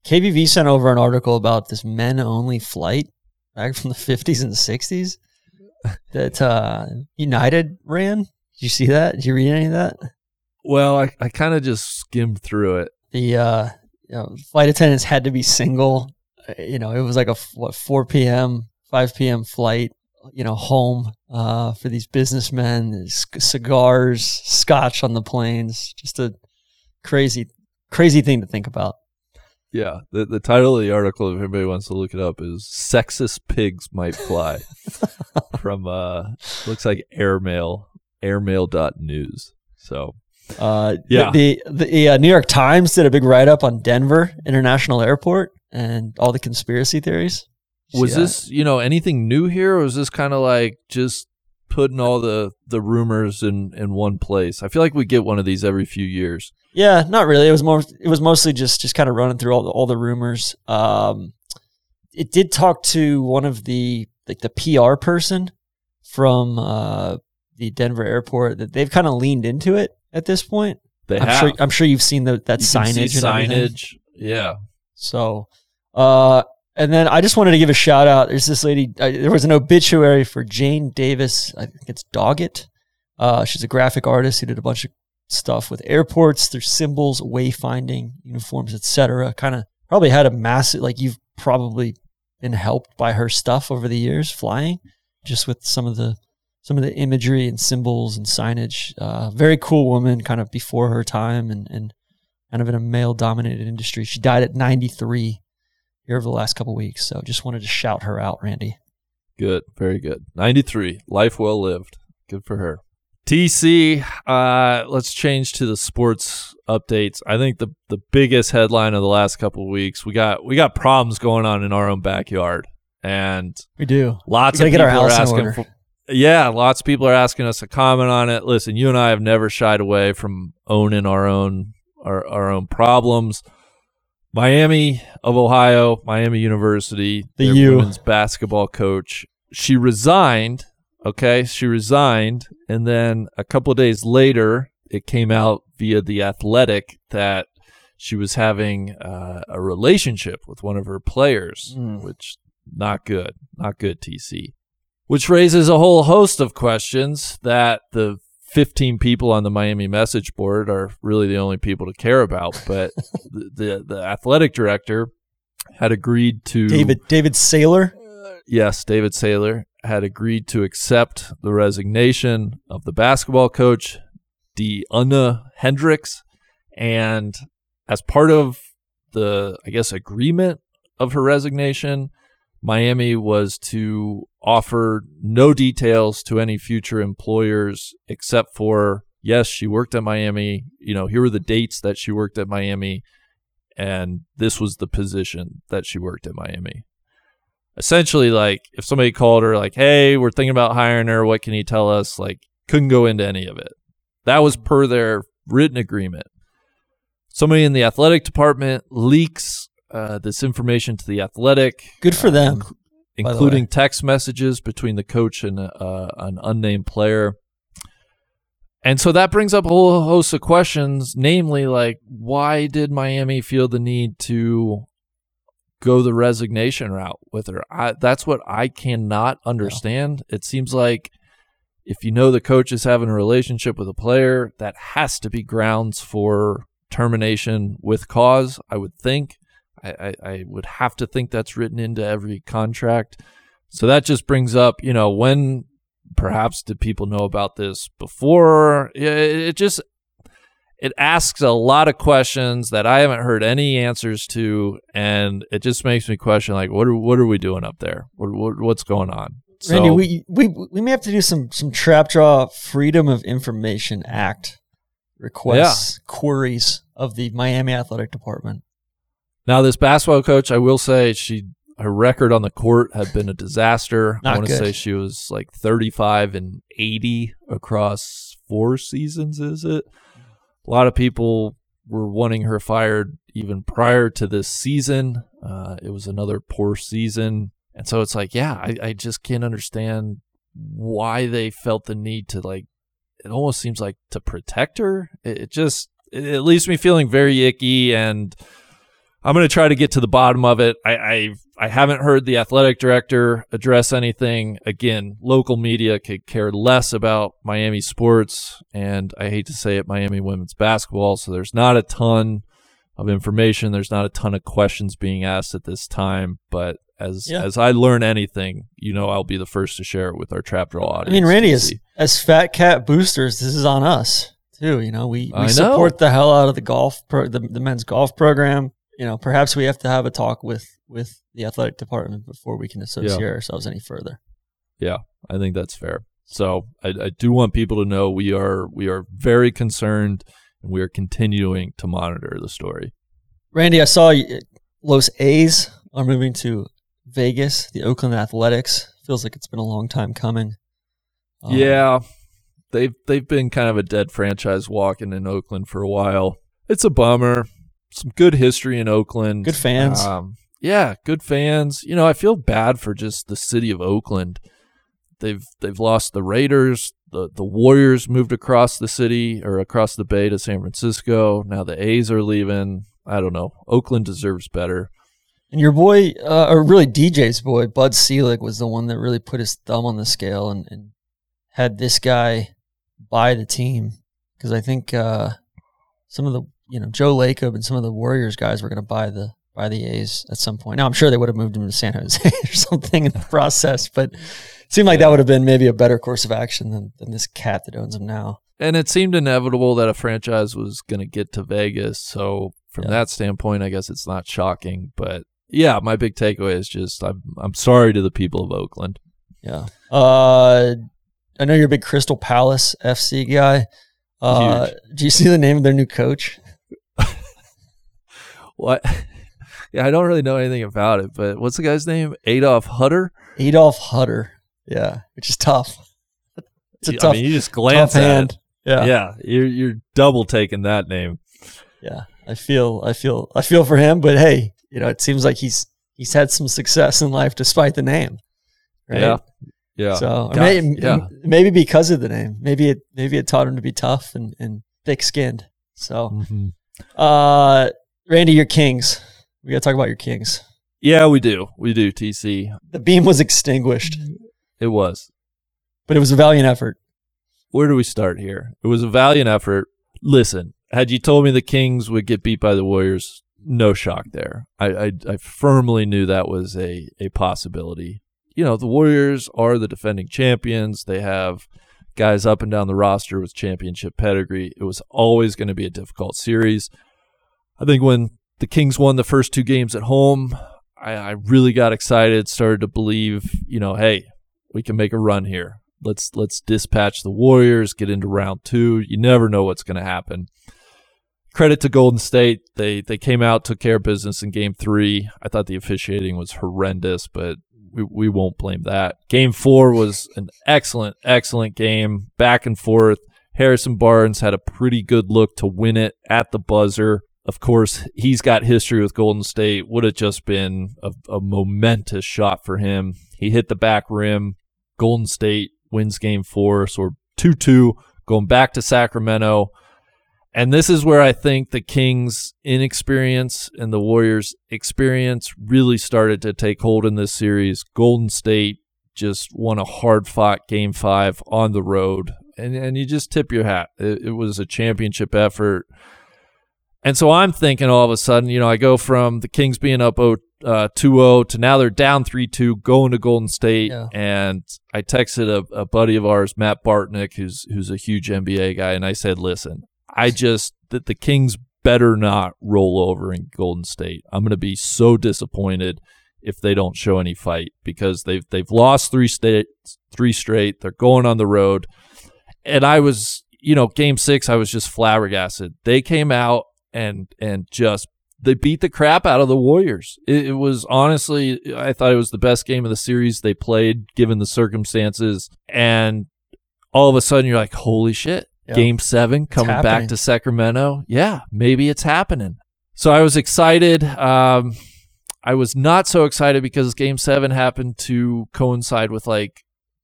KBV sent over an article about this men only flight back from the fifties and sixties that uh, United ran. Did you see that? Did you read any of that? Well, I, I kind of just skimmed through it. The uh, you know, flight attendants had to be single. Uh, You know, it was like a what four p.m., five p.m. flight. You know, home uh, for these businessmen, c- cigars, scotch on the planes. Just a crazy, crazy thing to think about. Yeah, the the title of the article, if anybody wants to look it up, is "Sexist Pigs Might Fly" from uh, looks like Airmail, Airmail.news. So Uh, Yeah. The the, the uh, New York Times did a big write up on Denver International Airport and all the conspiracy theories. Was that? this you know anything new here, or was this kind of like just putting all the the rumors in in one place? I feel like we get one of these every few years. Yeah, not really. It was more. It was mostly just just kind of running through all the all the rumors. Um, it did talk to one of the like the PR person from uh, the Denver airport that they've kind of leaned into it at this point. They I'm have sure. I'm sure you've seen the, that You see signage. everything. signage. Yeah, So, uh, and then I just wanted to give a shout out. There's this lady. Uh, there was an obituary for Jane Davis. I think it's Doggett. Uh, she's a graphic artist who did a bunch of stuff with airports, their symbols, wayfinding, uniforms, etc. Kind of probably had a massive like you've probably been helped by her stuff over the years flying, just with some of the some of the imagery and symbols and signage. Uh, very cool woman, kind of before her time, and and kind of in a male dominated industry. She died at 93 here over the last couple weeks. So just wanted to shout her out, Randy. good, very good. Ninety three, life well lived. Good for her. TC, uh, let's change to the sports updates. I think the the biggest headline of the last couple of weeks we got we got problems going on in our own backyard, and We do. lots We of people our are asking. For, yeah, lots of people are asking us to comment on it. Listen, you and I have never shied away from owning our own our, our own problems. Miami of Ohio, Miami University, The their U. women's basketball coach. She resigned. Okay, she resigned, and then a couple of days later, it came out via the Athletic that she was having uh, a relationship with one of her players, Mm. which not good, not good. TC, which raises a whole host of questions that the 15 people on the Miami message board are really the only people to care about. But the, the the athletic director had agreed to David David Sayler. Uh, yes, David Sayler had agreed to accept the resignation of the basketball coach, DeUnna Hendrix, and as part of the, I guess, agreement of her resignation, Miami was to offer no details to any future employers except for yes, she worked at Miami. You know, here were the dates that she worked at Miami, and this was the position that she worked at Miami. Essentially like if somebody called her like hey we're thinking about hiring her. What can you tell us? Like couldn't go into any of it. That was per their written agreement. Somebody in the athletic department leaks uh, this information to the athletic. Good for uh, them. Inc- by the including text messages between the coach and uh, an unnamed player and so that brings up a whole host of questions namely like why did miami feel the need to go the resignation route with her. I, that's what I cannot understand. It seems like if you know the coach is having a relationship with a player, that has to be grounds for termination with cause. I would think. I, I, I would have to think that's written into every contract. So that just brings up, you know, when perhaps did people know about this before? It, it just it asks a lot of questions that I haven't heard any answers to, and it just makes me question like, what are what are we doing up there? What, what what's going on? Randy, So- we, we we may have to do some some trap draw Freedom of Information Act requests, queries of the Miami Athletic Department. Now, this basketball coach, I will say, she her record on the court had been a disaster. I want to say she was like 35 and 80 across four seasons. Is it? A lot of people were wanting her fired even prior to this season. Uh, it was another poor season, and so it's like, yeah, I, I just can't understand why they felt the need to like. It almost seems like to protect her. It, it just it, it leaves me feeling very icky and. I'm going to try to get to the bottom of it. I, I I haven't heard the athletic director address anything. Again, local media could care less about Miami sports, and I hate to say it, Miami women's basketball. So there's not a ton of information. There's not a ton of questions being asked at this time. But as Yeah. as I learn anything, you know, I'll be the first to share it with our trap draw audience. I mean, Randy, as, as Fat Cat boosters, this is on us too. You know, we, I we know. support the hell out of the golf pro, the, the men's golf program. You know, perhaps we have to have a talk with with the athletic department before we can associate ourselves any further. Yeah, I think that's fair. So I, I do want people to know we are we are very concerned and we are continuing to monitor the story. Randy, I saw you, Los A's are moving to Vegas. The Oakland Athletics feels like it's been a long time coming. Um, yeah, they've they've been kind of a dead franchise walking in Oakland for a while. It's a bummer. Some good history in Oakland. Good fans. Um, yeah, good fans. You know, I feel bad for just the city of Oakland. They've they've lost the Raiders. The the Warriors moved across the city or across the bay to San Francisco. Now the A's are leaving. I don't know. Oakland deserves better. And your boy, uh, or really DJ's boy, Bud Selig, was the one that really put his thumb on the scale and, and had this guy buy the team. Because I think uh, some of the, you know, Joe Lacob and some of the Warriors guys were going to buy the buy the A's at some point. Now I'm sure they would have moved him to San Jose or something in the process, but it seemed like that would have been maybe a better course of action than, than this cat that owns him now. And it seemed inevitable that a franchise was going to get to Vegas. So from Yeah. that standpoint, I guess it's not shocking. But yeah, my big takeaway is just I'm I'm sorry to the people of Oakland. Yeah. Uh, I know you're a big Crystal Palace FC guy. Uh, do you see the name of their new coach? What? Yeah, I don't really know anything about it, but what's the guy's name? Adolf Hutter. Adolf Hutter. Yeah, which is tough. It's a I tough, mean, you just glance at hand. it. Yeah. Yeah, you're you're double taking that name. yeah i feel i feel i feel for him but hey you know it seems like he's he's had some success in life despite the name right Yeah, yeah. so maybe, yeah. maybe because of the name maybe it maybe it taught him to be tough and, and thick skinned so Mhm. uh randy your kings we gotta talk about your kings Yeah, we do. We do. TC. the beam was extinguished It was. but it was a valiant effort Where do we start here? It was a valiant effort. Listen, had you told me the Kings would get beat by the Warriors, no shock there. I I, I firmly knew that was a a possibility. You know, the Warriors are the defending champions. They have guys up and down the roster with championship pedigree. It was always going to be a difficult series. I think when the Kings won the first two games at home, I, I really got excited, started to believe, you know, hey, we can make a run here. Let's let's dispatch the Warriors, get into round two. You never know what's going to happen. Credit to Golden State. They they came out, took care of business in game three. I thought the officiating was horrendous, but we, we won't blame that. Game four was an excellent, excellent game, back and forth. Harrison Barnes had a pretty good look to win it at the buzzer. Of course, he's got history with Golden State. Would have just been a, a momentous shot for him. He hit the back rim. Golden State wins game four. So we're 2 2 going back to Sacramento. And this is where I think the Kings' inexperience and the Warriors' experience really started to take hold in this series. Golden State just won a hard fought game five on the road. And, and you just tip your hat. It, it was a championship effort. And so I'm thinking all of a sudden, you know, I go from the Kings being up 0 uh, 2-0 to now they're down 3-2 going to Golden State. Yeah. and I texted a, a buddy of ours Matt Bartnick who's who's a huge NBA guy. And I said listen I just that the Kings better not roll over in Golden State. I'm going to be so disappointed if they don't show any fight because they've they've lost three state three straight. They're going on the road. And I was you know game 6 I was just flabbergasted. They came out and and just they beat the crap out of the Warriors. It, it was honestly, I thought it was the best game of the series they played, given the circumstances. And all of a sudden, you're like, "Holy shit!" Yeah. Game seven coming back to Sacramento. Yeah, maybe it's happening. So I was excited. Um, I was not so excited because Game seven happened to coincide with like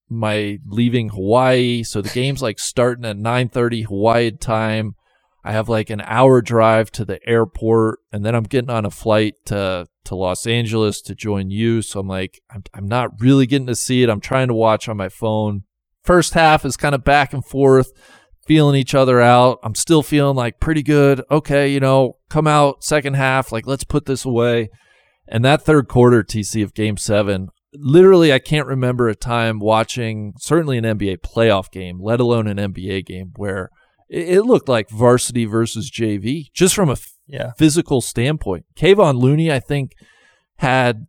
my leaving Hawaii. So the game's like starting at 9:30 Hawaii time. I have like an hour drive to the airport, and then I'm getting on a flight to to Los Angeles to join you. So I'm like, I'm I'm not really getting to see it. I'm trying to watch on my phone. First half is kind of back and forth, feeling each other out. I'm still feeling like pretty good. Okay, you know, come out second half, like let's put this away. And that third quarter TC of game seven, literally, I can't remember a time watching certainly an NBA playoff game, let alone an NBA game, where it, it looked like varsity versus JV, just from a Yeah. physical standpoint. Kevon Looney, I think, had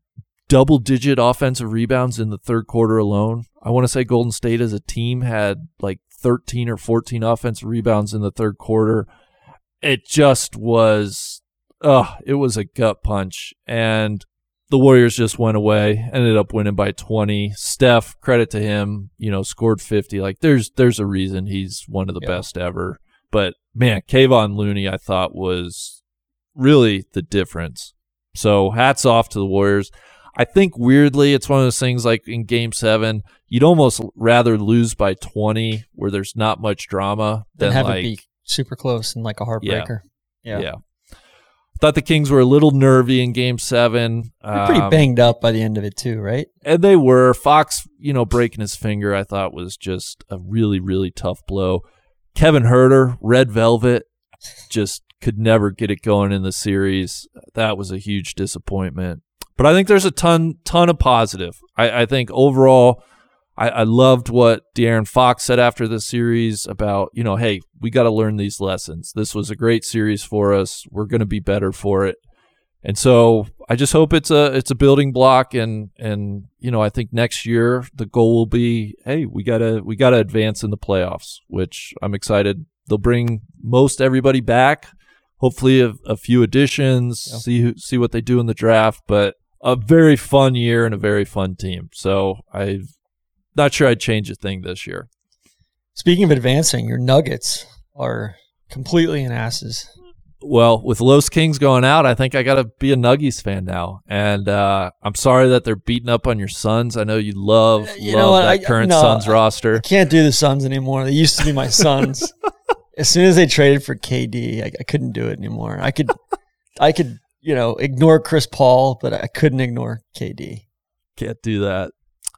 double digit offensive rebounds in the third quarter alone. I want to say Golden State as a team had like 13 or 14 offensive rebounds in the third quarter. It just was, uh, it was a gut punch. And the Warriors just went away, ended up winning by 20. Steph, credit to him, you know, scored 50. Like there's there's a reason he's one of the Yeah. best ever. But man, Kevon Looney I thought was really the difference. So hats off to the Warriors. I think weirdly it's one of those things like in game 7, you'd almost rather lose by 20 where there's not much drama Then than have like it be super close and like a heartbreaker. Yeah. yeah. Thought the Kings were a little nervy in game 7. They're pretty Um, banged up by the end of it too, right? and they were Fox, you know, breaking his finger. I thought was just a really, really tough blow. Kevin Huerter, Red Velvet, just could never get it going in the series. That was a huge disappointment. But I think there's a ton, ton of positive. I, I think overall, I, I loved what De'Aaron Fox said after the series about, you know, hey, we got to learn these lessons. This was a great series for us. We're going to be better for it. And so I just hope it's a it's a building block and and you know I think next year the goal will be hey we gotta we gotta advance in the playoffs which I'm excited they'll bring most everybody back hopefully a, a few additions Yeah. see who, see what they do in the draft but a very fun year and a very fun team so I'm not sure I'd change a thing this year Speaking of advancing, your Nuggets are completely in asses. Well, with Los Kings going out, I think I got to be a Nuggies fan now. And uh, I'm sorry that they're beating up on your Suns. I know you love You love that I- current no, Suns roster. I can't do the Suns anymore. They used to be my Suns. as soon as they traded for KD, I, I couldn't do it anymore. I could, I could, you know, ignore Chris Paul, but I couldn't ignore KD. Can't do that.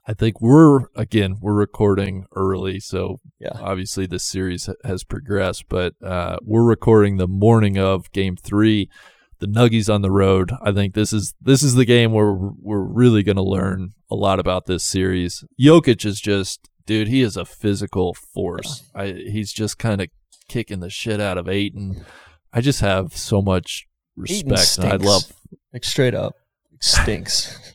I think we're again we're recording early, so Yeah. obviously this series has progressed. But uh, we're recording the morning of Game Three. The Nuggies on the road. I think this is this is the game where we're, really going to learn a lot about this series. Jokic is just dude. He is a physical force. I, he's just kind of kicking the shit out of Ayton. I just have so much respect, and I love Like straight up, stinks.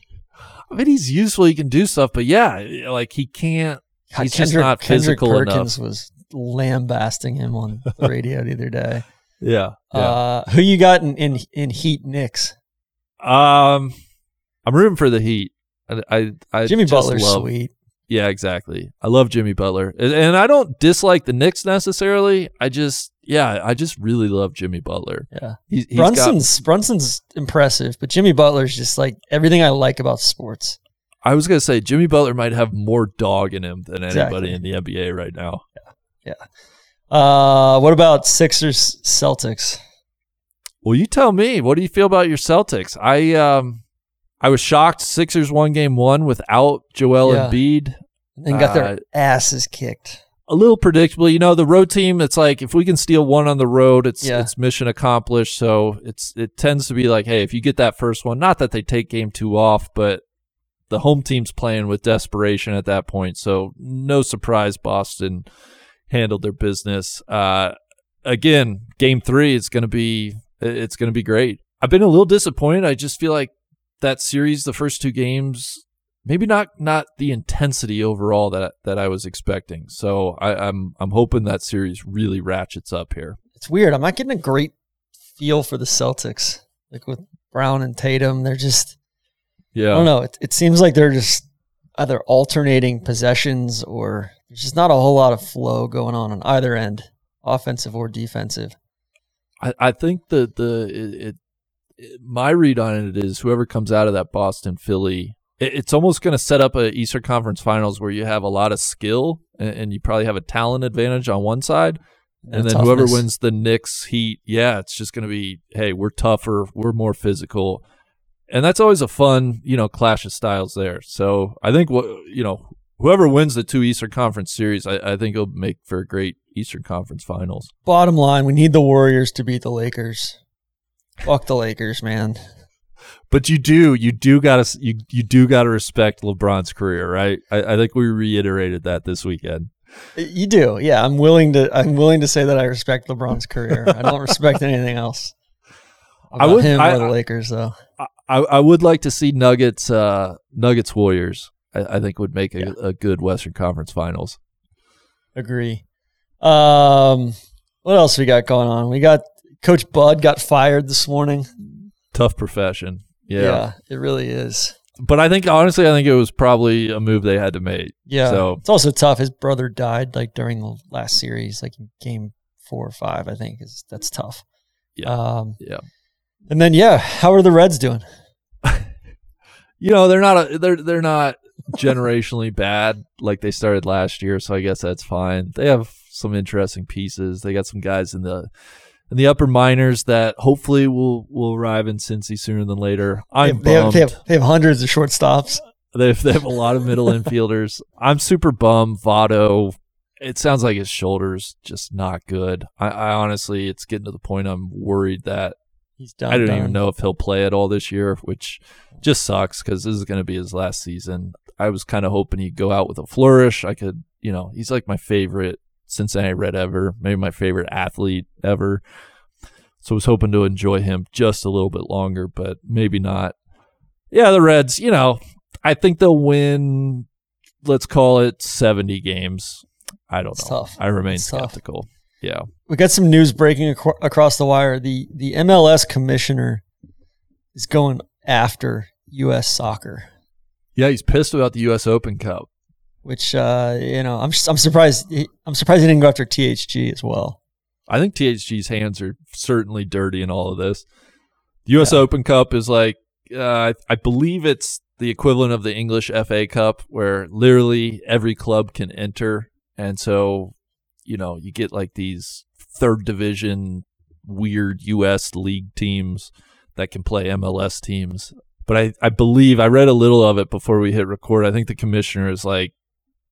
I mean, he's useful. He can do stuff, but yeah, like he can't. God, He's just Kendrick, not physical Kendrick enough. Perkins was lambasting him on the radio the other day. Yeah, yeah. Uh, who you got in, in in Heat Knicks? um, I'm rooting for the Heat. I, I, I Jimmy just Butler's love, sweet. Yeah, exactly. I love Jimmy Butler, and, and I don't dislike the Knicks necessarily. I just, yeah, I just really love Jimmy Butler. Yeah, He's, he's got. Brunson's Brunson's impressive, but Jimmy Butler's just like everything I like about sports. I was gonna say Jimmy Butler might have more dog in him than anybody Exactly. in the NBA right now. Yeah, Uh, what about Sixers Celtics? Well, you tell me. What do you feel about your Celtics? I um, I was shocked. Sixers won game one without Joel Yeah. Embiid. And got their Uh, asses kicked. A little predictable, you know. The road team. It's like if we can steal one on the road, it's Yeah. it's mission accomplished. So it's it tends to be like, hey, if you get that first one, not that they take game two off, but the home team's playing with desperation at that point. So no surprise, Boston handled their business. Uh, again, game three is going to be it's going to be great. I've been a little disappointed. I just feel like that series, the first two games, maybe not not the intensity overall that that I was expecting. So I, I'm I'm hoping that series really ratchets up here. It's weird. I'm not getting a great feel for the Celtics. Like with Brown and Tatum, they're just Yeah, I don't know. It, it seems like they're just either alternating possessions or there's just not a whole lot of flow going on on either end, offensive or defensive. I, I think the the it, it, my read on it is whoever comes out of that Boston Philly, it's almost going to set up a Eastern Conference Finals where you have a lot of skill and, and you probably have a talent advantage on one side, and, then whoever wins the Knicks Heat, yeah, it's just going to be hey, we're tougher, we're more physical, and that's always a fun you know clash of styles there. So I think what you know. Whoever wins the two Eastern Conference series, I, I think it'll make for a great Eastern Conference Finals. Bottom line, we need the Warriors to beat the Lakers. Fuck the Lakers, man. But you do, you do gotta, you you do gotta respect LeBron's career, right? I, I think we reiterated that this weekend. You do, yeah. I'm willing to. I'm willing to say that I respect LeBron's career. I don't respect anything else. I would- him I- or the Lakers, though. I, I would like to see Nuggets, uh, Nuggets Warriors. I, I think would make a, Yeah. a good Western Conference Finals. Agree. Um, what else we got going on? We got Coach Bud got fired this morning. Tough profession, yeah. it really is. But I think honestly, I think it was probably a move they had to make. Yeah, So- it's also tough. His brother died like during the last series, like game four or five. I think is that's tough. Yeah. Um, Yeah. and then yeah, how are the Reds doing? You know, they're not a, they're they're not generationally bad like they started last year, so I guess that's fine. They have some interesting pieces. They got some guys in the in the upper minors that hopefully will will arrive in Cincy sooner than later. I'm they, have, bummed. they, have, they have hundreds of shortstops. They have, they have a lot of middle infielders. I'm super bummed. Votto, it sounds like his shoulder's just not good. I, I honestly, it's getting to the point I'm worried that He's done. I don't done. even know if he'll play at all this year, which just sucks because this is going to be his last season. I was kind of hoping he'd go out with a flourish. I could, you know, he's like my favorite Cincinnati Red ever, maybe my favorite athlete ever. So I was hoping to enjoy him just a little bit longer, but maybe not. Yeah, the Reds, you know, I think they'll win, let's call it 70 games. I don't It's know. tough. I remain It's tough. skeptical. Yeah. We got some news breaking acro- across the wire. The the MLS commissioner is going after U.S. soccer, Yeah, he's pissed about the U.S. Open Cup. Which uh, you know I'm I'm surprised he, I'm surprised he didn't go after THG as well. I think THG's hands are certainly dirty in all of this. The U.S. Yeah. Open Cup is like, uh, I believe it's the equivalent of the English FA Cup, where literally every club can enter, and so you know you get like these third division weird U.S. league teams that can play MLS teams. But I, I believe I read a little of it before we hit record. I think the commissioner is like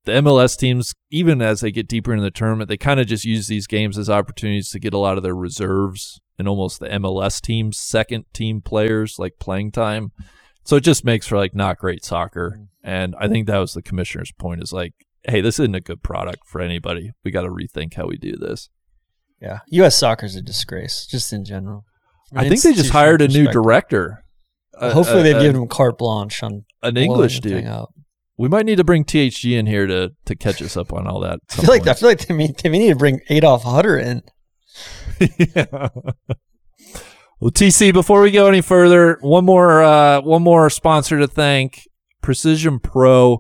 the MLS teams, even as they get deeper into the tournament, they kind of just use these games as opportunities to get a lot of their reserves and almost the MLS teams, second team players, like playing time. So it just makes for like not great soccer. Mm-hmm. And I think that was the commissioner's point is like, hey, this isn't a good product for anybody. We got to rethink how we do this. Yeah, U.S. soccer is a disgrace, just in general. I think they just hired a new director. A- Hopefully, they've a- given him carte blanche on an English dude. up. We might need to bring THG in here to to catch us up on all that. I feel like I feel like they they need to bring Adolf Hutter in. yeah. Well, TC, before we go any further, one more uh, one more sponsor to thank, Precision Pro.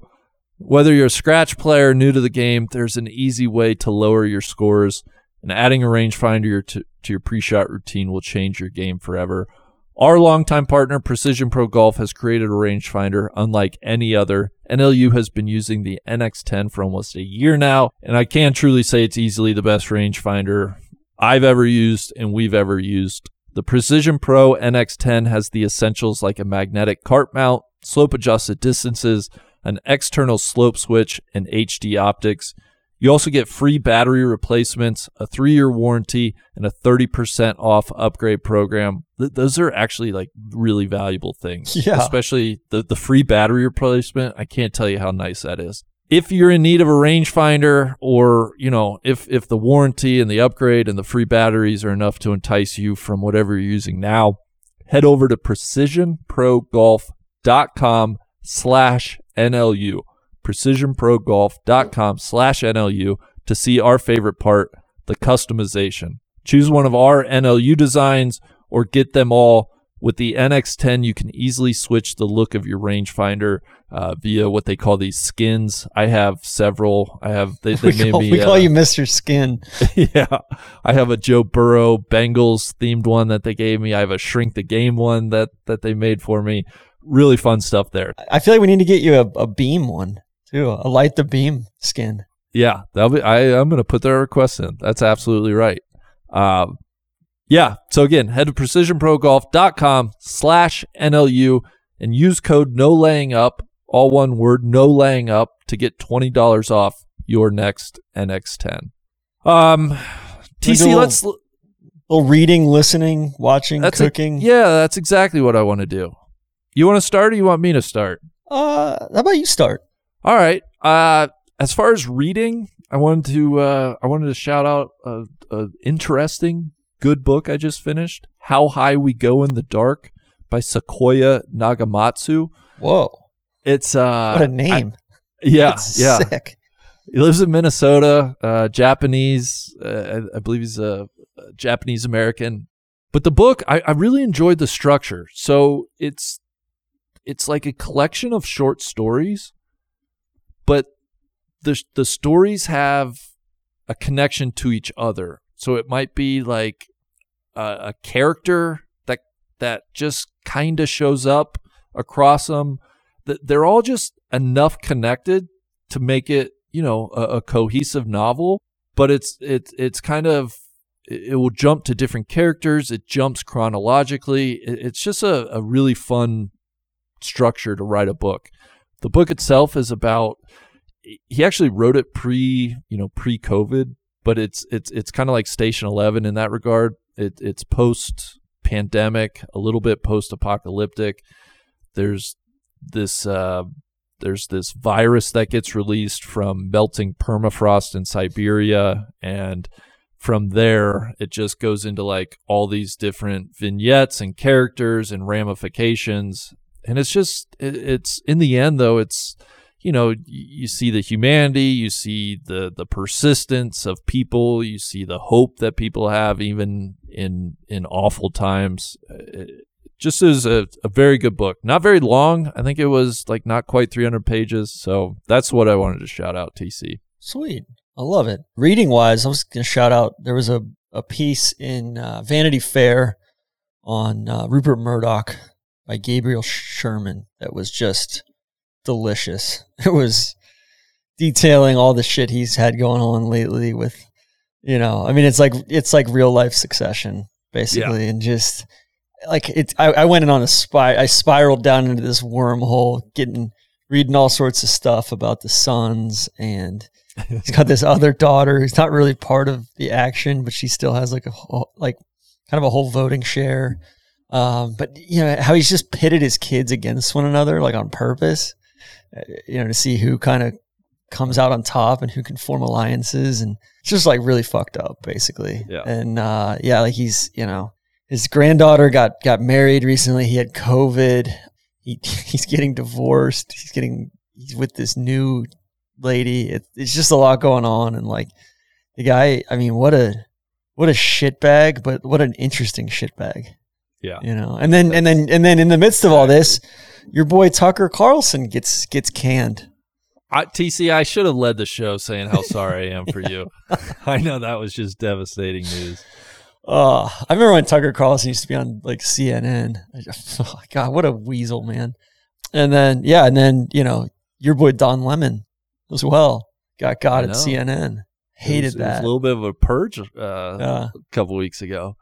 Whether you're a scratch player new to the game, there's an easy way to lower your scores, and adding a rangefinder to, to your pre-shot routine will change your game forever. Our longtime partner, Precision Pro Golf, has created a rangefinder unlike any other. NLU has been using the NX10 for almost a year now, and I can truly say it's easily the best rangefinder I've ever used and we've ever used. The Precision Pro NX10 has the essentials like a magnetic cart mount, slope adjusted distances, an external slope switch, and HD optics. You also get free battery replacements, a three year warranty, and a 30% off upgrade program. Th- those are actually like really valuable things. Yeah. Especially the, the free battery replacement. I can't tell you how nice that is if you're in need of a rangefinder or you know if if the warranty and the upgrade and the free batteries are enough to entice you from whatever you're using now head over to precisionprogolf.com slash nlu precisionprogolf.com slash nlu to see our favorite part the customization choose one of our nlu designs or get them all with the NX10, you can easily switch the look of your rangefinder uh, via what they call these skins. I have several. I have they, they We, call, me. we call uh, you Mister Skin. yeah, I have a Joe Burrow Bengals themed one that they gave me. I have a Shrink the Game one that that they made for me. Really fun stuff there. I feel like we need to get you a, a beam one too, a light the beam skin. Yeah, that'll be. I I'm gonna put that request in. That's absolutely right. Um, yeah. So again, head to precisionprogolf.com slash NLU and use code no laying up, all one word, no laying up to get twenty dollars off your next NX10. Um, TC, little- let's. little reading, listening, watching, That's a- cooking. yeah, that's exactly what I want to do. You want to start, or you want me to start? Uh, how about you start? All right. Uh, as far as reading, I wanted to uh, I wanted to shout out a, a interesting good book I just finished. How High We Go in the Dark by Sequoia Nagamatsu. Whoa, It's uh, what a name! yeah, That's yeah. sick. He lives in Minnesota. Uh, Japanese, uh, I, I believe he's a, a Japanese American. But the book, I, I really enjoyed the structure. So it's it's like a collection of short stories, but the the stories have a connection to each other. So it might be like a, a character that that just kind of shows up across them. That they're all just enough connected to make it you know a, a cohesive novel but it's it's it's kind of it will jump to different characters it jumps chronologically it's just a, a really fun structure to write a book the book itself is about he actually wrote it pre you know pre covid but it's it's it's kind of like station 11 in that regard it, it's post pandemic a little bit post apocalyptic there's this uh there's this virus that gets released from melting permafrost in Siberia, and from there, it just goes into like all these different vignettes and characters and ramifications. And it's just, it, it's in the end, though, it's, you know, you see the humanity, you see the the persistence of people, you see the hope that people have even in in awful times. It just is a, a very good book. Not very long. I think it was like not quite 300 pages. So that's what I wanted to shout out, TC. Sweet. I love it. Reading wise, I was going to shout out there was a, a piece in uh, Vanity Fair on uh, Rupert Murdoch by Gabriel Sherman that was just delicious. It was detailing all the shit he's had going on lately with, you know, I mean, it's like it's like real life Succession basically, yeah. and just like it. I, I went in on a spy. I spiraled down into this wormhole, getting reading all sorts of stuff about the sons and. He's got this other daughter who's not really part of the action, but she still has like a whole, like kind of a whole voting share. Um, but you know how he's just pitted his kids against one another, like on purpose you know, to see who kind of comes out on top and who can form alliances and it's just like really fucked up basically. Yeah. And uh yeah, like he's, you know, his granddaughter got got married recently. He had COVID. He he's getting divorced. He's getting he's with this new lady. It, it's just a lot going on and like the guy, I mean, what a what a shitbag, but what an interesting shitbag. Yeah. You know. And then and then and then in the midst of all this, your boy Tucker Carlson gets gets canned. I, TC, I should have led the show saying how sorry I am for you. I know that was just devastating news. Oh, I remember when Tucker Carlson used to be on like CNN. Oh, God, what a weasel, man. And then, yeah, and then, you know, your boy Don Lemon as well got got at CNN. Hated it was, that. It was a little bit of a purge uh, yeah. a couple weeks ago.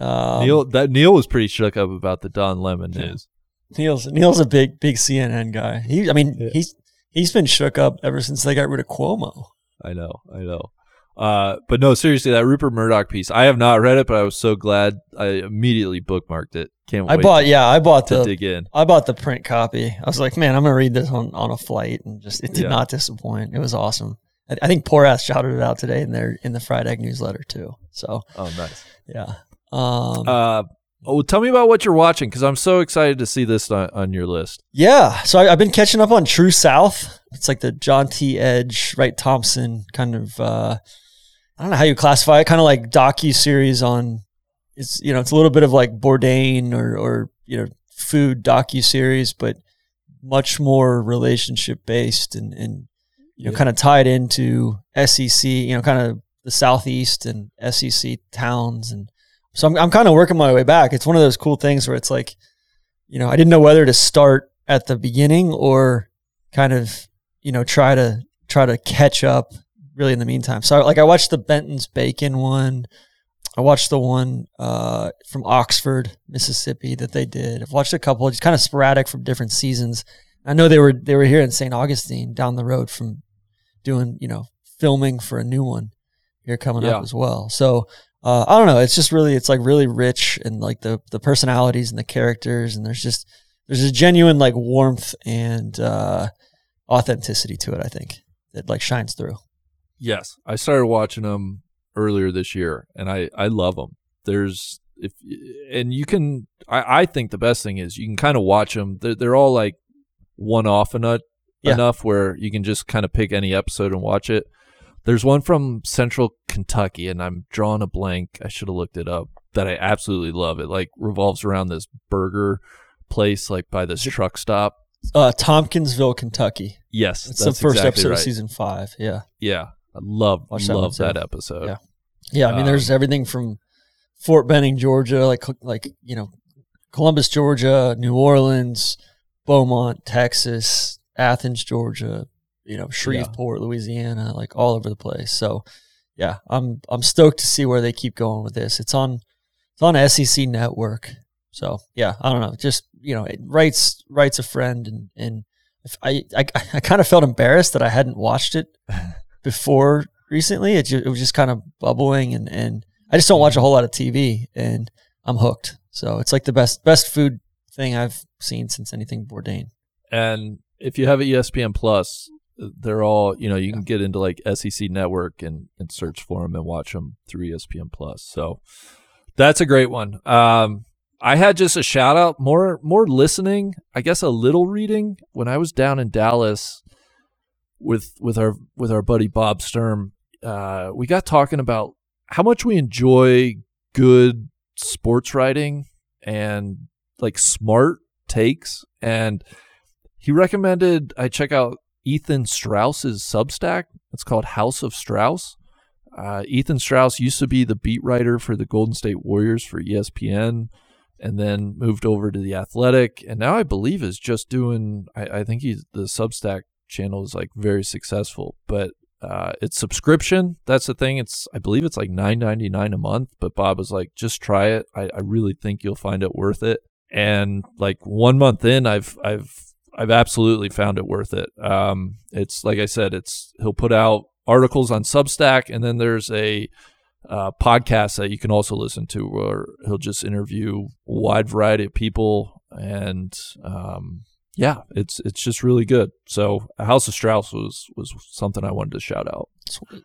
Um, Neil that Neil was pretty shook up about the Don Lemon news. Neil's Neil's a big big CNN guy. He, I mean, yeah. he's he's been shook up ever since they got rid of Cuomo. I know, I know. Uh, but no, seriously, that Rupert Murdoch piece. I have not read it, but I was so glad I immediately bookmarked it. Can't wait. I bought, yeah, I bought the dig in. I bought the print copy. I was like, man, I'm gonna read this on on a flight, and just it did yeah. not disappoint. It was awesome. I, I think Poor Ass shouted it out today in their in the Fried Egg newsletter too. So, oh, nice. Yeah. Um, uh, Oh, tell me about what you're watching because I'm so excited to see this on, on your list. Yeah, so I, have been catching up on True South. It's like the John T. Edge, Wright Thompson kind of. Uh, I don't know how you classify it. Kind of like docu series on. It's you know it's a little bit of like Bourdain or or you know food docu series, but much more relationship based and and you know yeah. kind of tied into SEC. You know, kind of the southeast and SEC towns and so I'm, I'm kind of working my way back. It's one of those cool things where it's like, you know, I didn't know whether to start at the beginning or kind of, you know, try to try to catch up really in the meantime. So like I watched the Benton's Bacon one. I watched the one uh, from Oxford, Mississippi that they did. I've watched a couple, just kind of sporadic from different seasons. I know they were they were here in St. Augustine down the road from doing, you know, filming for a new one here coming yeah. up as well. So uh, I don't know. It's just really, it's like really rich and like the the personalities and the characters, and there's just there's a genuine like warmth and uh, authenticity to it. I think that like shines through. Yes, I started watching them earlier this year, and I I love them. There's if and you can I I think the best thing is you can kind of watch them. They're they're all like one off enough yeah. enough where you can just kind of pick any episode and watch it. There's one from Central Kentucky, and I'm drawing a blank. I should have looked it up. That I absolutely love. It like revolves around this burger place, like by this truck stop. Uh, Tompkinsville, Kentucky. Yes, it's the first exactly episode right. of season five. Yeah, yeah, I love Watch that love that episode. Yeah, yeah. I mean, um, there's everything from Fort Benning, Georgia, like like you know, Columbus, Georgia, New Orleans, Beaumont, Texas, Athens, Georgia, you know, Shreveport, yeah. Louisiana, like all over the place. So yeah, I'm I'm stoked to see where they keep going with this. It's on it's on SEC network. So yeah, I don't know. Just you know, it Wright's Wright's a friend and and I, I I kind of felt embarrassed that I hadn't watched it before recently. It, just, it was just kind of bubbling and and I just don't watch a whole lot of TV and I'm hooked. So it's like the best best food thing I've seen since anything Bourdain. And if you have a ESPN Plus, they're all you know you can get into like SEC Network and and search for them and watch them through ESPN Plus. So that's a great one. Um, I had just a shout out more more listening, I guess a little reading when I was down in Dallas with with our with our buddy Bob Sturm. Uh, we got talking about how much we enjoy good sports writing and like smart takes and he recommended I check out Ethan Strauss's Substack. It's called House of Strauss. Uh, Ethan Strauss used to be the beat writer for the Golden State Warriors for ESPN, and then moved over to the Athletic, and now I believe is just doing. I, I think he's the Substack channel is like very successful, but uh, it's subscription. That's the thing. It's I believe it's like nine ninety nine a month. But Bob was like, just try it. I, I really think you'll find it worth it. And like one month in, I've I've I've absolutely found it worth it. Um, it's like I said, it's he'll put out articles on Substack, and then there's a uh, podcast that you can also listen to, where he'll just interview a wide variety of people, and um, yeah, it's it's just really good. So House of Strauss was was something I wanted to shout out. Sweet.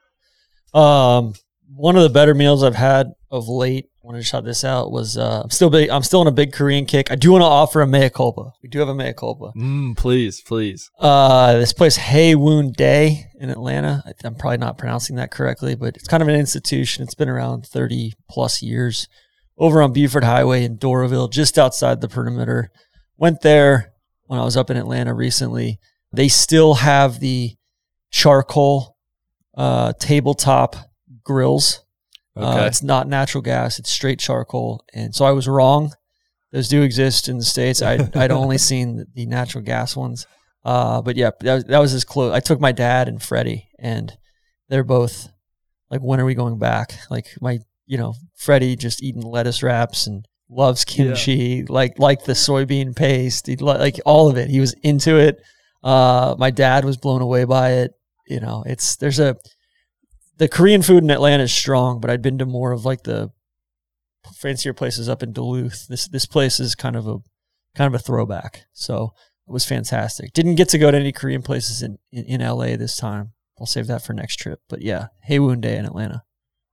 Um, one of the better meals I've had of late. I wanted to shout this out. Was uh, I'm still big. I'm still on a big Korean kick. I do want to offer a mea culpa. We do have a mea culpa. Mm, please, please. Uh, this place Woon Day in Atlanta. I- I'm probably not pronouncing that correctly, but it's kind of an institution. It's been around 30 plus years. Over on Buford Highway in Doraville, just outside the perimeter. Went there when I was up in Atlanta recently. They still have the charcoal uh, tabletop grills. Uh, it's not natural gas; it's straight charcoal. And so I was wrong. Those do exist in the states. I I'd only seen the, natural gas ones. Uh, but yeah, that was, that was as close. I took my dad and Freddie, and they're both like, "When are we going back?" Like my, you know, Freddie just eating lettuce wraps and loves kimchi, like like the soybean paste, he li- like all of it. He was into it. Uh, my dad was blown away by it. You know, it's there's a the Korean food in Atlanta is strong, but I'd been to more of like the fancier places up in Duluth. This this place is kind of a kind of a throwback. So it was fantastic. Didn't get to go to any Korean places in, in, in LA this time. I'll save that for next trip. But yeah, Hae Woon Dae in Atlanta.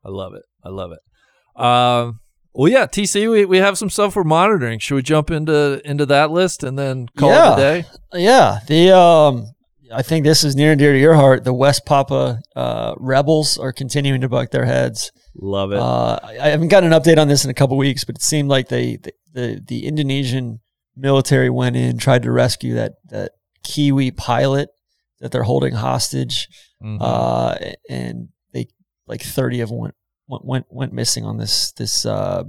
I love it. I love it. Um, well, yeah, TC, we, we have some stuff we're monitoring. Should we jump into into that list and then call Yeah. it a day? Yeah, the um, I think this is near and dear to your heart. The West Papua uh, rebels are continuing to buck their heads. Love it. Uh, I haven't gotten an update on this in a couple weeks, but it seemed like they the, the the Indonesian military went in tried to rescue that that Kiwi pilot that they're holding hostage, Mhm. uh, and they like thirty of them went went went, went missing on this this uh,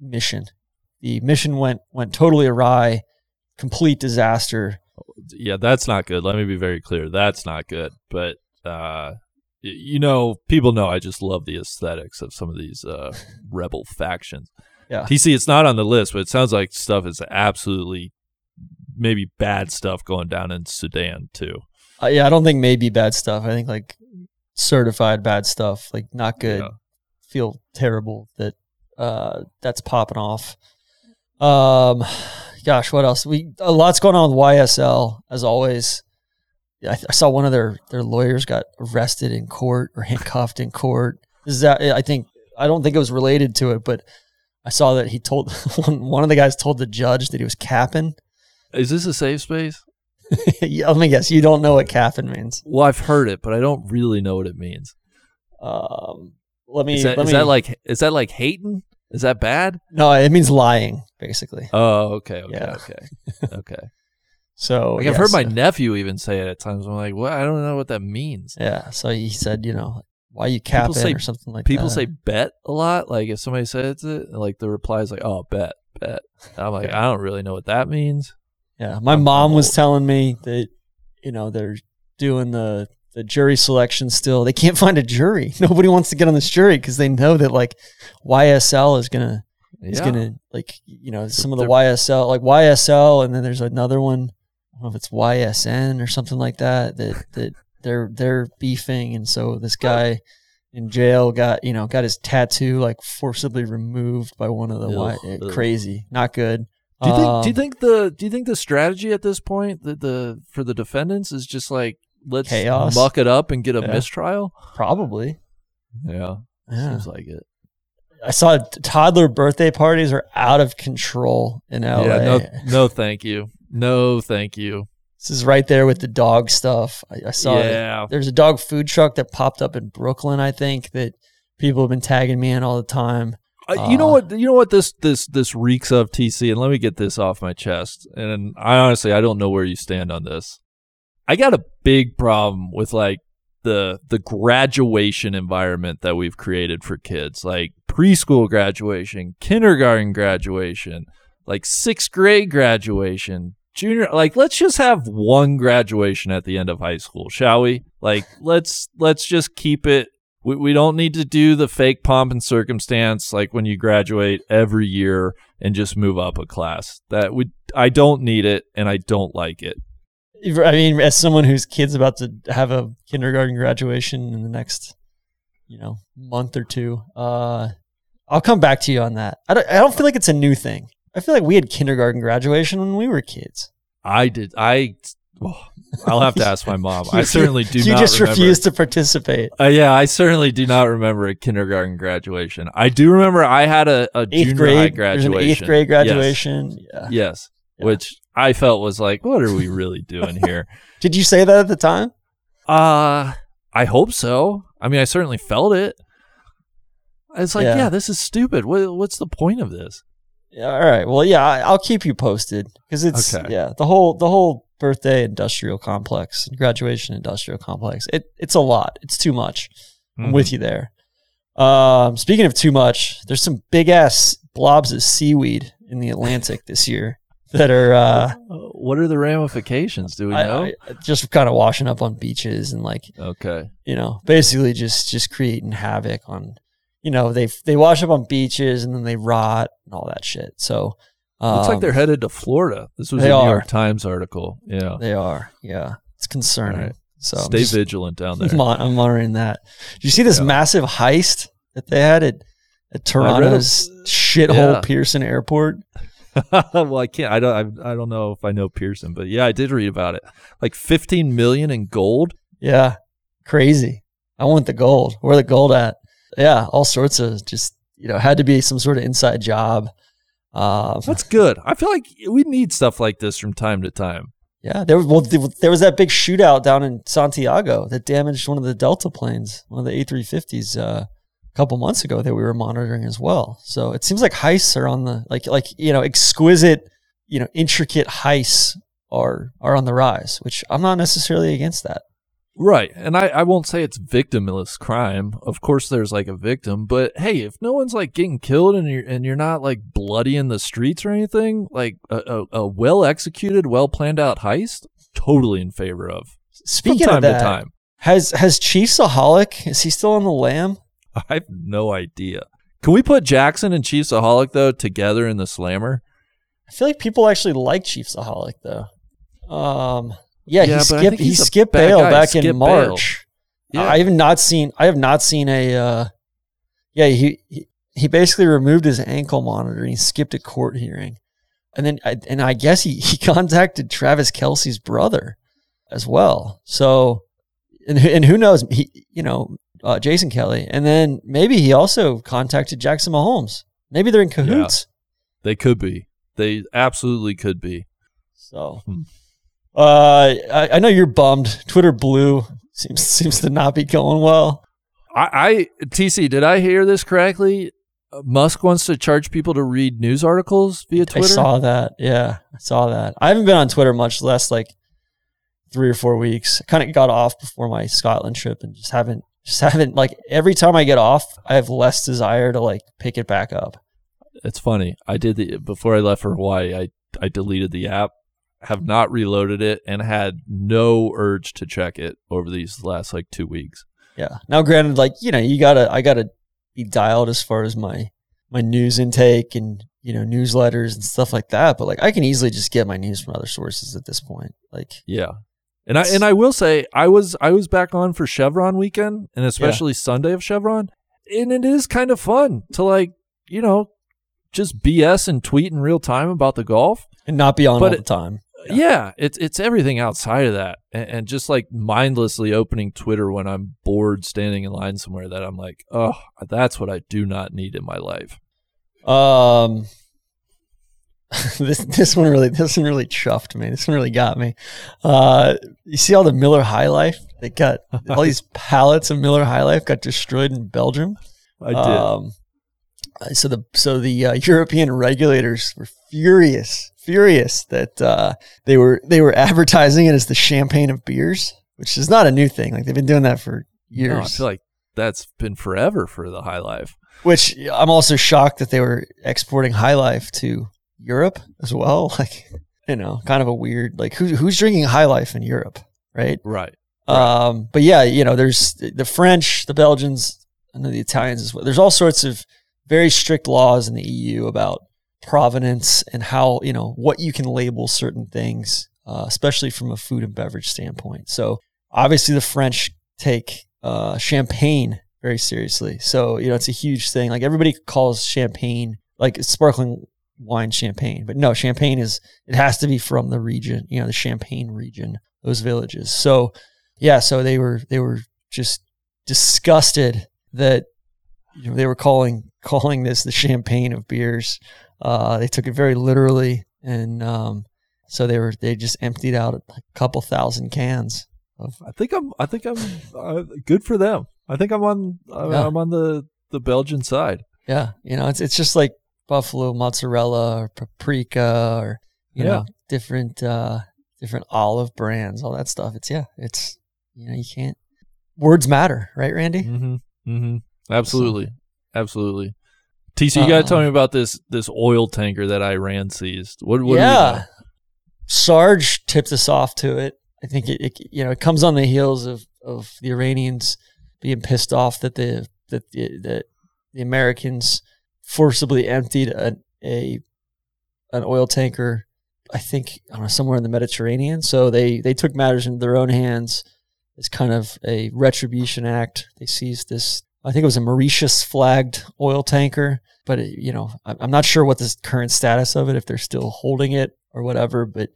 mission. The mission went went totally awry, complete disaster. Yeah, that's not good. Let me be very clear. That's not good. But uh, you know, people know I just love the aesthetics of some of these uh, rebel factions. Yeah. TC, it's not on the list, but it sounds like stuff is absolutely maybe bad stuff going down in Sudan too. Uh, yeah, I don't think maybe bad stuff. I think like certified bad stuff, like not good. Yeah. Feel terrible that uh, that's popping off. Um, gosh, what else? We a lot's going on with YSL as always. I, I saw one of their their lawyers got arrested in court or handcuffed in court. Is that I think I don't think it was related to it, but I saw that he told one, one of the guys told the judge that he was capping. Is this a safe space? Yeah, Let me guess, you don't know what capping means. Well, I've heard it, but I don't really know what it means. Um, let me. Is that, let is me that like is that like hating? Is that bad? no? It means lying, basically. Oh, okay, okay, Yeah. okay, okay. So Like I've heard my nephew even say it at times. I'm like, what? I don't know what that means. yeah. So he said, you know, why you capping say- or something like that? People that. say bet a lot. Like if somebody says it, like the reply is like, oh, bet, bet. I'm like, Yeah. I don't really know what that means. Yeah, my I'm mom was telling me that you know they're doing the the jury selection still. They can't find a jury. Nobody wants to get on this jury because they know that like YSL is gonna is Yeah. gonna like you know some of the YSL like YSL and then there's another one. I don't know if it's YSN or something like that that that they're they're beefing and so this guy in jail got you know got his tattoo like forcibly removed by one of the y- Ugh, ugh. crazy not good. Do you think? do Um, you think the? Do you think the strategy at this point, the the for the defendants is just like let's Chaos. muck it up and get a Yeah. mistrial. Probably. Yeah, Yeah. seems like it. I saw toddler birthday parties are out of control in LA. Yeah, no, no, thank you, no, thank you. This is right there with the dog stuff. I, I saw it. yeah, There's a dog food truck that popped up in Brooklyn, I think, that people have been tagging me in all the time. Uh, you know Uh, what? You know what this this this reeks of TC, and let me get this off my chest. And I honestly, I don't know where you stand on this. I got a big problem with like the the graduation environment that we've created for kids, like preschool graduation, kindergarten graduation, like sixth grade graduation, junior. Like, let's just have one graduation at the end of high school, shall we? Like, let's let's just keep it we, we don't need to do the fake pomp and circumstance like when you graduate every year and just move up a class. That we I don't need it and I don't like it. I mean, as someone whose kid's about to have a kindergarten graduation in the next, you know, month or two, uh, I'll come back to you on that. I don't, I don't feel like it's a new thing. I feel like we had kindergarten graduation when we were kids. I did I oh, I'll have to ask my mom. I certainly do You just remember. refused to participate. Uh, yeah, I certainly do not remember a kindergarten graduation. I do remember I had a, a Eighth junior grade, graduation. an eighth grade Yes. graduation. Yeah. Yes, Yeah. which I felt was like, what are we really doing here? Did you say that at the time? Uh I hope so. I mean, I certainly felt it. It's like, Yeah. yeah, this is stupid. What, what's the point of this? Yeah, all right. Well, yeah, I, I'll keep you posted because it's Okay. yeah the whole the whole birthday industrial complex, graduation industrial complex. It it's a lot. It's too much. I'm Mhm. with you there. Um, speaking of too much, there's some big ass blobs of seaweed in the Atlantic this year that are uh, What are the ramifications? Do we I- know? I- just kind of washing up on beaches and like okay. you know basically just just creating havoc on you know they they wash up on beaches and then they rot and all that shit. So Looks like um, they're headed to Florida. This was a New are. York Times article. Yeah. They are, yeah. It's concerning. Right. So Stay just- vigilant down there. I'm, monitoring that. Did you see this Yeah. massive heist that they had at, at Toronto's shithole Yeah. Pearson Airport? well, I can't. I don't. I, I don't know if I know Pearson, but yeah, I did read about it. Like 15 million in gold. Yeah, crazy. I want the gold. Where the gold at? Yeah, all sorts of just you know had to be some sort of inside job. Um, That's good. I feel like we need stuff like this from time to time. yeah, there was well, there was that big shootout down in Santiago that damaged one of the Delta planes, one of the A350s. Uh, a couple months ago that we were monitoring as well. So it seems like heists are on the like like you know exquisite, you know intricate heists are are on the rise, which I'm not necessarily against that. Right. And I, I won't say it's victimless crime. Of course there's like a victim, but hey, if no one's like getting killed and you're and you're not like bloody in the streets or anything, like a, a, a well executed, well planned out heist, totally in favor of. Speaking from time of that, to time. has has ChiefsAholic is he still on the lam? I have no idea. Can we put Jackson and ChiefsAholic though together in the slammer? I feel like people actually like ChiefsAholic though. Um, yeah, Yeah, he skipped he skipped bail guy. back Skip in bail. March. Yeah. I have not seen. I have not seen a. Uh, yeah, he, he he basically removed his ankle monitor and he skipped a court hearing, and then I, and I guess he he contacted Travis Kelce's brother as well. So, and who- and who knows? He you know uh, Jason Kelce, and then maybe he also contacted Jackson Mahomes. Maybe they're in cahoots. They could be. They absolutely could be. So, Hmm. Uh, I, I know you're bummed. Twitter Blue seems seems to not be going well. I, I TC, did I hear this correctly? Uh, Musk wants to charge people to read news articles via Twitter. I saw that. Yeah, I saw that. I haven't been on Twitter much less like three or four weeks. I kind of got off before my Scotland trip and just haven't just haven't like every time I get off, I have less desire to like pick it back up. It's funny. I did the before I left for Hawaii. I I deleted the app, have not reloaded it, and had no urge to check it over these last like two weeks. Yeah. Now, granted, like you know, you gotta I gotta be dialed as far as my my news intake and you know newsletters and stuff like that. But like I can easily just get my news from other sources at this point. Like Yeah. And I and I will say I was I was back on for Chevron weekend and especially Sunday of Chevron. And it is kind of fun to like, you know, just BS and tweet in real time about the golf. and not be on But all it- the time. Yeah, it's it's everything outside of that, and, and just like mindlessly opening Twitter when I'm bored standing in line somewhere. That I'm like, oh, that's what I do not need in my life. Um, this this one really this one really chuffed me. This one really got me. Uh, you see all the Miller High Life? They got all these pallets of Miller High Life got destroyed in Belgium. I did. Um, so the so the uh, European regulators were furious, furious that uh, they were they were advertising it as the champagne of beers, which is not a new thing. Like they've been doing that for years. No, I feel like that's been forever for the High Life. Which I'm also shocked that they were exporting High Life to Europe as well. Like you know, kind of a weird like who, who's drinking High Life in Europe, right? Right. Um, but yeah, you know, there's the French, the Belgians, and the Italians as well. There's all sorts of very strict laws in the EU about provenance and how you know what you can label certain things, uh, especially from a food and beverage standpoint. So obviously, the French take uh, champagne very seriously. So you know, it's a huge thing. Like everybody calls champagne like sparkling wine champagne, but no, champagne is it has to be from the region. You know, the Champagne region, those villages. So yeah, so they were they were just disgusted that you know they were calling calling this the champagne of beers. Uh, they took it very literally, and um, so they were they just emptied out a couple thousand cans. Of, I think I'm. I think I'm uh, good for them. I think I'm on. Uh, Yeah. I'm on the the Belgian side. yeah, you know, it's it's just like buffalo mozzarella or paprika or you Yeah. know different uh, different olive brands, all that stuff. It's yeah, it's you know you can't. Words matter, right, Randy? Mm-hmm. Mm-hmm. Absolutely. Absolutely. TC, you got to tell Uh, me about this this oil tanker that Iran seized. What? what yeah. Sarge tipped us off to it. I think it, it you know it comes on the heels of, of the Iranians being pissed off that the that the that the Americans forcibly emptied a, a an oil tanker. I think I don't know somewhere in the Mediterranean. So they they took matters into their own hands. It's kind of a retribution act. They seized this. I think it was a Mauritius flagged oil tanker, but it, you know I'm not sure what the current status of it if they're still holding it or whatever. But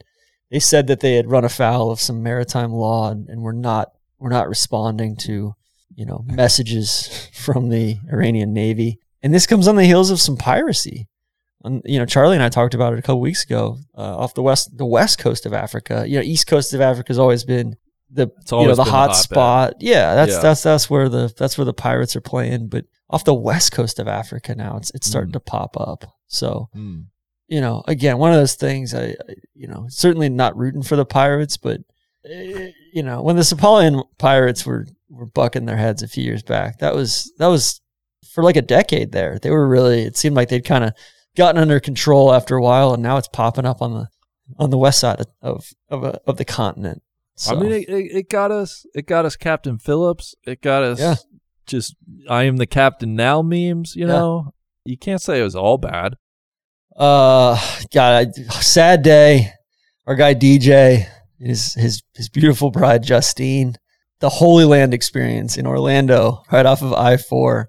they said that they had run afoul of some maritime law and, and were not were not responding to you know messages from the Iranian Navy. And this comes on the heels of some piracy. And, you know, Charlie and I talked about it a couple weeks ago uh, off the west the west coast of Africa. You know, east coast of Africa has always been the you know the hot hotbed. spot. Yeah, that's Yeah. that's that's where the that's where the pirates are playing. But off the west coast of Africa now, it's it's starting Mm. to pop up. So Hmm. you know, again, one of those things. I, I you know, certainly not rooting for the pirates, but eh, you know, when the Somalian pirates were were bucking their heads a few years back, that was that was for like a decade there. They were really. It seemed like they'd kind of gotten under control after a while, and now it's popping up on the on the west side of of of, a, of the continent. So, I mean, it, it, it got us. It got us Captain Phillips. It got us Yeah. just I am the captain now memes. You Yeah. know, you can't say it was all bad. Uh, God, I, sad day. Our guy DJ, his his his beautiful bride Justine, the Holy Land experience in Orlando, right off of I four,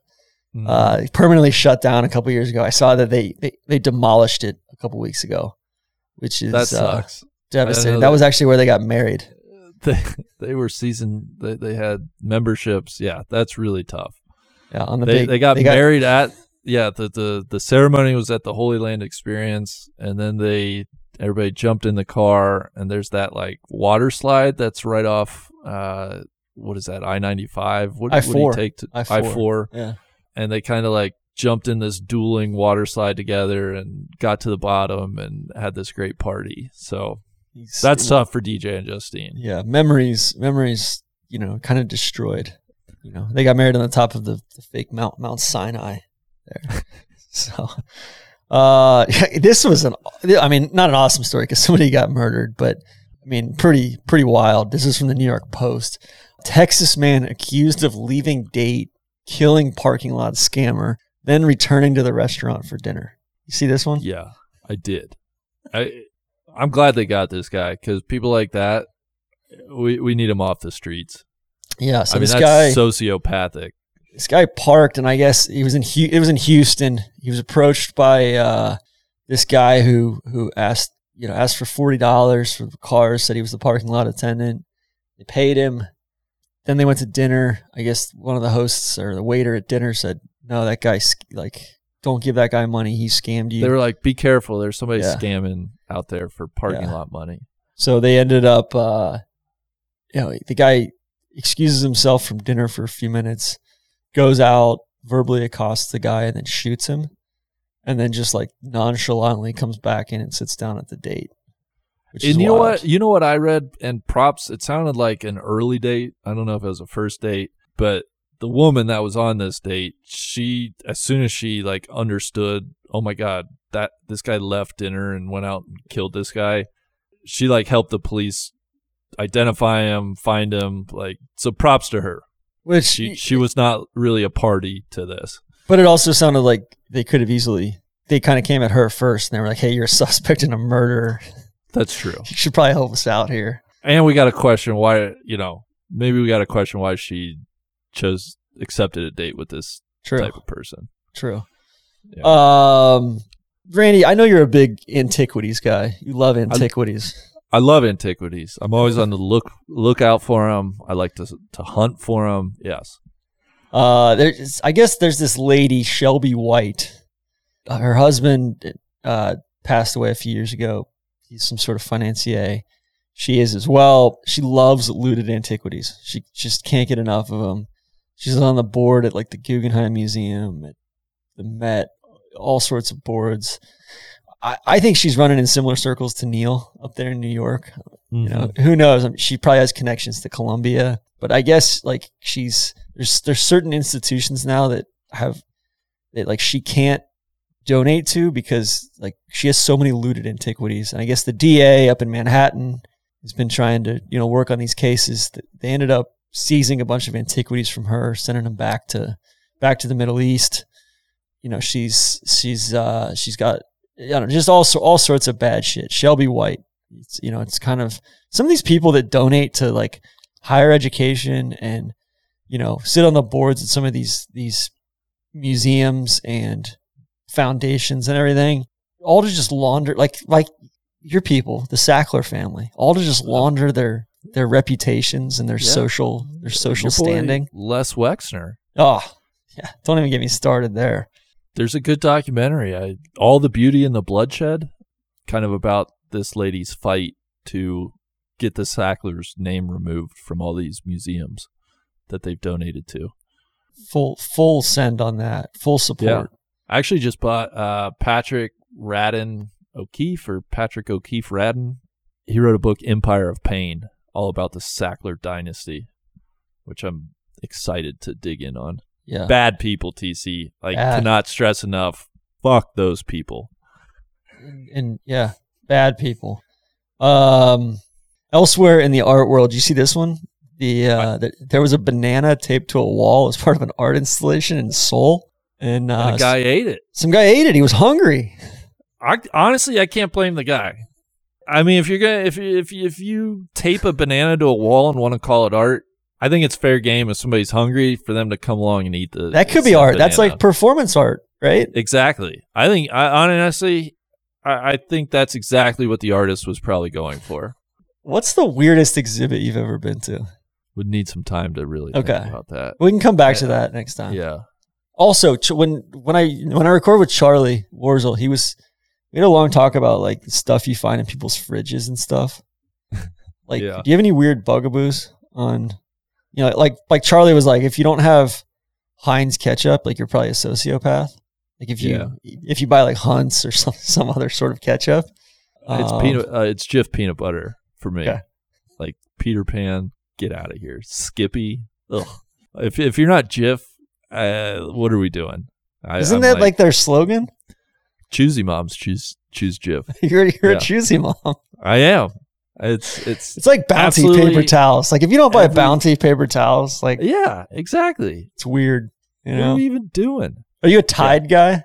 Mhm. uh, permanently shut down a couple years ago. I saw that they they, they demolished it a couple weeks ago, which is that uh, sucks. devastating. That that- was actually where they got married. they they were season. They they had memberships. Yeah, that's really tough. Yeah, on the They big. they got married at yeah the, the the ceremony was at the Holy Land Experience, and then they everybody jumped in the car, and there's that like water slide that's right off. uh What is that? I ninety five. What you I-4. take to I-4. I four? Yeah. and they kind of like jumped in this dueling water slide together and got to the bottom and had this great party. So He's- that's tough for DJ and Justine. yeah, memories, memories, you know, kind of destroyed. You know, they got married on the top of the, the fake Mount Mount Sinai there. so, uh, this was an, I mean, not an awesome story because somebody got murdered, but I mean, pretty pretty wild. This is from the New York Post. Texas man accused of leaving date, killing parking lot scammer, then returning to the restaurant for dinner. You see this one? Yeah, I did. I I'm glad they got this guy because people like that, we we need him off the streets. Yeah. So I mean, this that's guy, sociopathic. this guy parked and I guess he was in it was in Houston. He was approached by uh, this guy who who asked you know, asked for forty dollars for the car. Said he was the parking lot attendant. They paid him. Then they went to dinner. I guess one of the hosts or the waiter at dinner said, "No, that guy like don't give that guy money. He scammed you." They were like, "Be careful. There's somebody Yeah. scamming out there for parking Yeah. lot money." So they ended up, uh, you know, the guy excuses himself from dinner for a few minutes, goes out, verbally accosts the guy, and then shoots him, and then just like nonchalantly comes back in and sits down at the date. Which is And you know what? You know what I read and props. It sounded like an early date. I don't know if it was a first date, but the woman that was on this date, she as soon as she like understood, oh my god, that this guy left dinner and went out and killed this guy. She like helped the police identify him, find him. Like so, props to her. Which She she was not really a party to this. But it also sounded like they could have easily. They kind of came at her first, and they were like, "Hey, you're a suspect in a murder. That's true. You should probably help us out here." And we got a question why. You know, maybe we got a question why she chose accepted a date with this True, type of person. true. Yeah. Um, Randy, I know you're a big antiquities guy. You love antiquities. I love antiquities. I'm always on the look lookout for them. I like to to hunt for them. Yes. Uh, there's, I guess there's this lady, Shelby White. Uh, her husband uh, passed away a few years ago. He's some sort of financier. She is as well. She loves looted antiquities. She just can't get enough of them. She's on the board at like the Guggenheim Museum, at the Met, all sorts of boards. I, I think she's running in similar circles to Neil up there in New York. You know, Mm-hmm. who knows? I mean, she probably has connections to Columbia, but I guess like she's there's there's certain institutions now that have that like she can't donate to because like she has so many looted antiquities. And I guess the DA up in Manhattan has been trying to you know work on these cases. They ended up seizing a bunch of antiquities from her, sending them back to back to the Middle East. You know, she's she's uh she's got I don't know, just all all sorts of bad shit. Shelby White. It's, you know, it's kind of some of these people that donate to like higher education and you know sit on the boards at some of these these museums and foundations and everything all to just launder like like your people the sackler family all to just launder their their reputations and their Yeah. social their social Your standing Les Wexner. oh yeah don't even get me started there There's a good documentary. I, All the Beauty and the Bloodshed, kind of about this lady's fight to get the Sackler's name removed from all these museums that they've donated to. full full send on that full support I actually just bought uh, Patrick Radden O'Keefe or Patrick O'Keefe Radden. He wrote a book, Empire of Pain, all about the Sackler dynasty, which I'm excited to dig in on. Yeah Bad people, TC. Like, Bad. cannot stress enough. Fuck those people. and, and yeah, bad people. Um, elsewhere in the art world, you see this one? The, uh, the there was a banana taped to a wall as part of an art installation in Seoul, and, uh, And guy ate it. some guy ate it. He was hungry. I honestly, I can't blame the guy. I mean, if you're gonna if if you- if you tape a banana to a wall and want to call it art, I think it's fair game if somebody's hungry for them to come along and eat the. That could be art. That's like performance art, right? exactly. I think I honestly, I, I think that's exactly what the artist was probably going for. What's the weirdest exhibit you've ever been to? Would need some time to really Okay. think about that. We can come back to that next time. Yeah, also when when I when I record with Charlie Warzel, he was we had a long talk about like stuff you find in people's fridges and stuff. Like, Yeah. do you have any weird bugaboos on? You know, like like Charlie was like, if you don't have Heinz ketchup, like you're probably a sociopath. Like if you Yeah. if you buy like Hunt's or some some other sort of ketchup, it's um, peanut. Uh, it's Jif peanut butter for me. Okay. Like Peter Pan, get out of here. Skippy, ugh. If if you're not Jif, uh, what are we doing? I, Isn't I'm that like, their slogan? choosy moms choose choose Jif? you're you're Yeah. a choosy mom. I am. It's it's It's like Bounty paper towels. Like if you don't buy every- Bounty paper towels, like yeah, exactly. it's weird. You What know? are we even doing? Are you a Tide guy?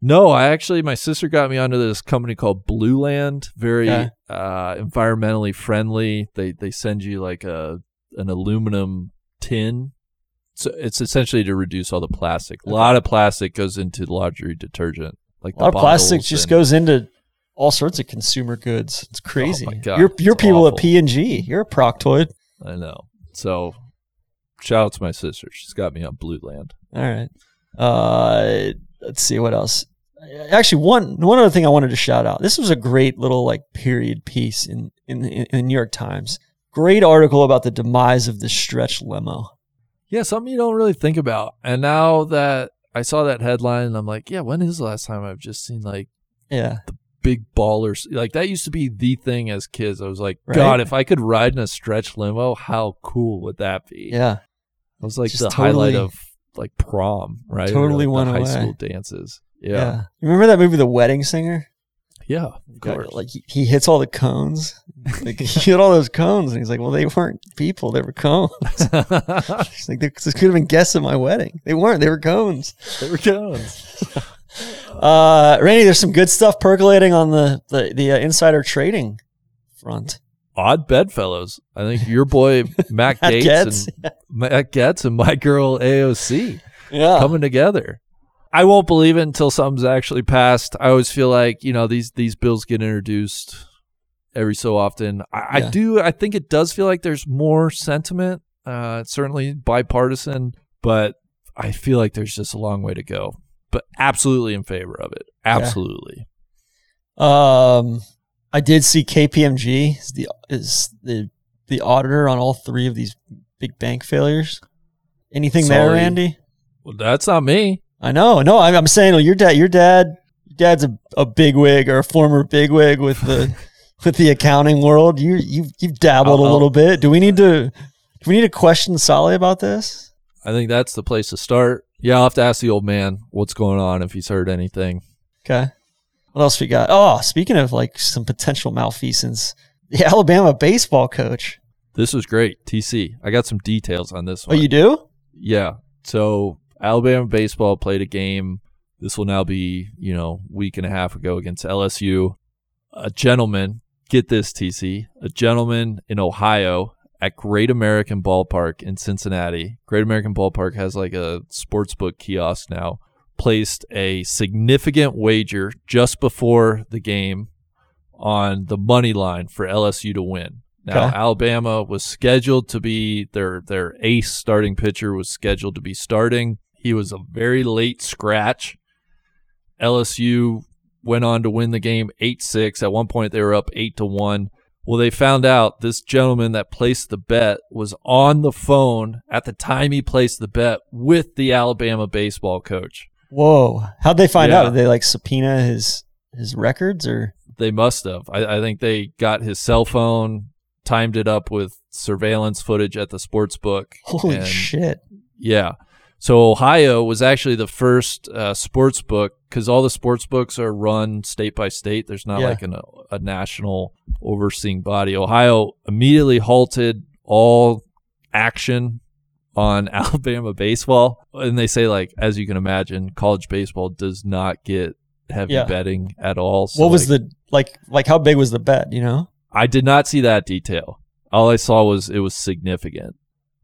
No, I actually my sister got me onto this company called Blueland. Very Okay. uh, environmentally friendly. They they send you like a an aluminum tin. So it's essentially to reduce all the plastic. A lot of plastic goes into laundry detergent. Like A lot of plastic just goes into all sorts of consumer goods. It's crazy. Oh God, you're you're people awful. at P and G. You're a proctoid. I know. So shout out to my sister. She's got me on Blueland. All right. Uh, let's see what else. Actually, one one other thing I wanted to shout out. This was a great little like period piece in in, in the New York Times. Great article about the demise of the stretch limo. Yeah, something you don't really think about. And now that I saw that headline, I'm like, yeah, when is the last time I've just seen like Yeah. Big ballers? Like that used to be the thing as kids. I was like, Right? God, if I could ride in a stretch limo, how cool would that be? Yeah. It was like Just the highlight of like prom, right? Totally like, the high away. school dances. Yeah. Yeah, You remember that movie, The Wedding Singer? yeah, of course. Like he, he hits all the cones. Like he hit all those cones, and he's like, "Well, they weren't people; they were cones." Like, "This could have been guests at my wedding. They weren't; they were cones." They were go. Uh, Randy, there's some good stuff percolating on the the, the uh, insider trading front. Odd bedfellows. I think your boy Matt Matt Gaetz Getz, and Matt Getz and my girl AOC. Yeah, coming together. I won't believe it until something's actually passed. I always feel like you know these these bills get introduced every so often. I, Yeah. I do. I think it does feel like there's more sentiment. Uh, certainly bipartisan, but I feel like there's just a long way to go. But absolutely in favor of it. Absolutely. Um, I did see KPMG is the is the the auditor on all three of these big bank failures. Anything there, Solid. Randy? Well, that's not me. I know, no. I'm, I'm saying well, your dad, your dad, your dad's a, a bigwig or a former bigwig with the with the accounting world. You you you've dabbled a little bit. Do we need to do we need to question Solly about this? I think that's the place to start. Yeah, I'll have to ask the old man what's going on if he's heard anything. Okay. What else we got? Oh, speaking of like some potential malfeasance, the Alabama baseball coach. This was great. TC. I got some details on this Oh, one. you do? Yeah. So Alabama baseball played a game. This will now be, you know, week and a half ago against LSU. A gentleman, get this, TC, a gentleman in Ohio at Great American Ballpark in Cincinnati. Great American Ballpark has like a sportsbook kiosk now. Placed a significant wager just before the game on the money line for LSU to win. Now, Okay. Alabama was scheduled to be their their ace starting pitcher was scheduled to be starting. He was a very late scratch. LSU went on to win the game 8-6. At one point they were up 8 to 1. Well, they found out this gentleman that placed the bet was on the phone at the time he placed the bet with the Alabama baseball coach. Whoa. How'd they find Yeah. out? Did they like subpoena his his records or They must have. I, I think they got his cell phone, timed it up with surveillance footage at the sports book. holy shit. Yeah. So Ohio was actually the first uh, sports book because all the sports books are run state by state. There's not Yeah. like an, a national overseeing body. Ohio immediately halted all action on Alabama baseball, and they say like as you can imagine, college baseball does not get heavy Yeah. betting at all. So, what was like, the like like how big was the bet, you know? I did not see that detail. All I saw was it was significant.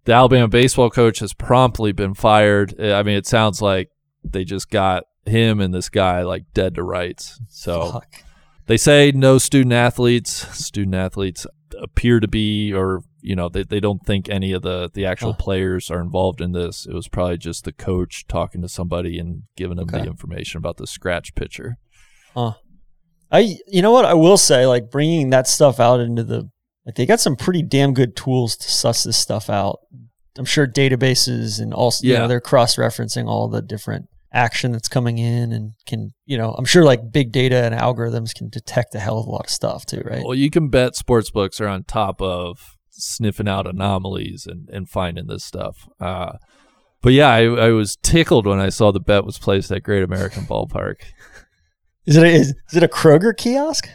The Alabama baseball coach has promptly been fired. Uh, I mean, it sounds like they just got him and this guy like dead to rights. So Fuck. they say no student athletes. Student athletes appear to be, or you know, they, they don't think any of the the actual Huh. players are involved in this. It was probably just the coach talking to somebody and giving them Okay. the information about the scratch pitcher. I you know what I will say like bringing that stuff out into the like they got some pretty damn good tools to suss this stuff out. I'm sure databases and also you Yeah. know they're cross referencing all the different action that's coming in and can you know I'm sure like big data and algorithms can detect a hell of a lot of stuff too, right? Well, you can bet sports books are on top of sniffing out anomalies and, and finding this stuff. Uh, but yeah, I, I was tickled when I saw the bet was placed at Great American Ballpark. Is it a, is, is it a Kroger kiosk?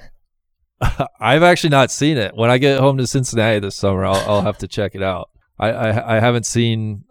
I've actually not seen it. When I get home to Cincinnati this summer, I'll, I'll have to check it out. I, I I haven't seen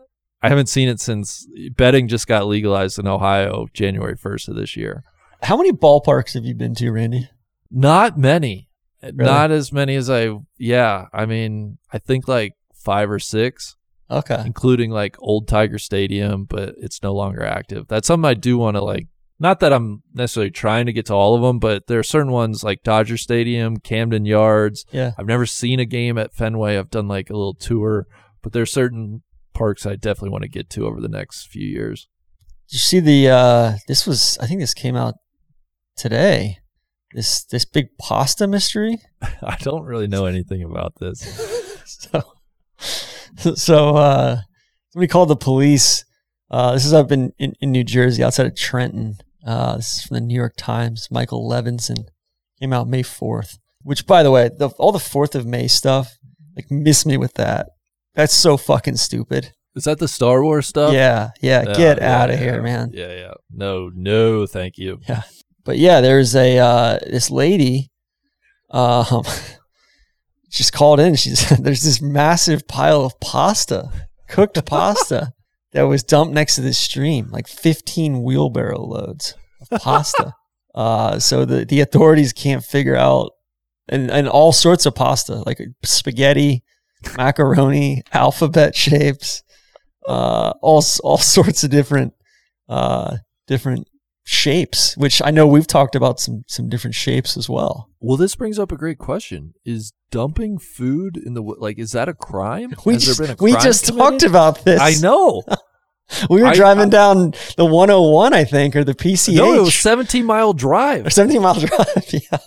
I haven't seen it since betting just got legalized in Ohio January first of this year. How many ballparks have you been to, Randy? Not many. Not as many as I yeah. I mean, I think like five or six. Okay. including like old Tiger Stadium, but it's no longer active. That's something I do want to like Not that I'm necessarily trying to get to all of them, but there are certain ones like Dodger Stadium, Camden Yards. Yeah. I've never seen a game at Fenway. I've done like a little tour, but there are certain parks I definitely want to get to over the next few years. Did you see the uh this was I think this came out today. This this big pasta mystery. I don't really know anything about this. so so uh somebody called the police. Uh this is up in, in, in New Jersey outside of Trenton. Uh this is from the New York Times. Michael Levenson came out May 4th. Which by the way, the, all the 4th of May stuff, like miss me with that. That's so fucking stupid. Is that the Star Wars stuff? Yeah, yeah, Oh, get yeah, out of yeah, here, man. Yeah, yeah. No, no, thank you. Yeah. But yeah, there's a uh, this lady, um, just called in. She's there's this massive pile of pasta, cooked pasta, that was dumped next to this stream, like 15 wheelbarrow loads of pasta. uh, so the the authorities can't figure out, and and all sorts of pasta, like spaghetti, macaroni, alphabet shapes, uh, all all sorts of different, uh, different shapes, which I know we've talked about some some different shapes as well. Well, this brings up a great question: Is dumping food in the like is that a crime? We Has just a we just committed? talked about this. I know. We were I- driving I- down the 101, I think, or the PCH, No, it was 17 mile or drive, 17 mile drive. yeah.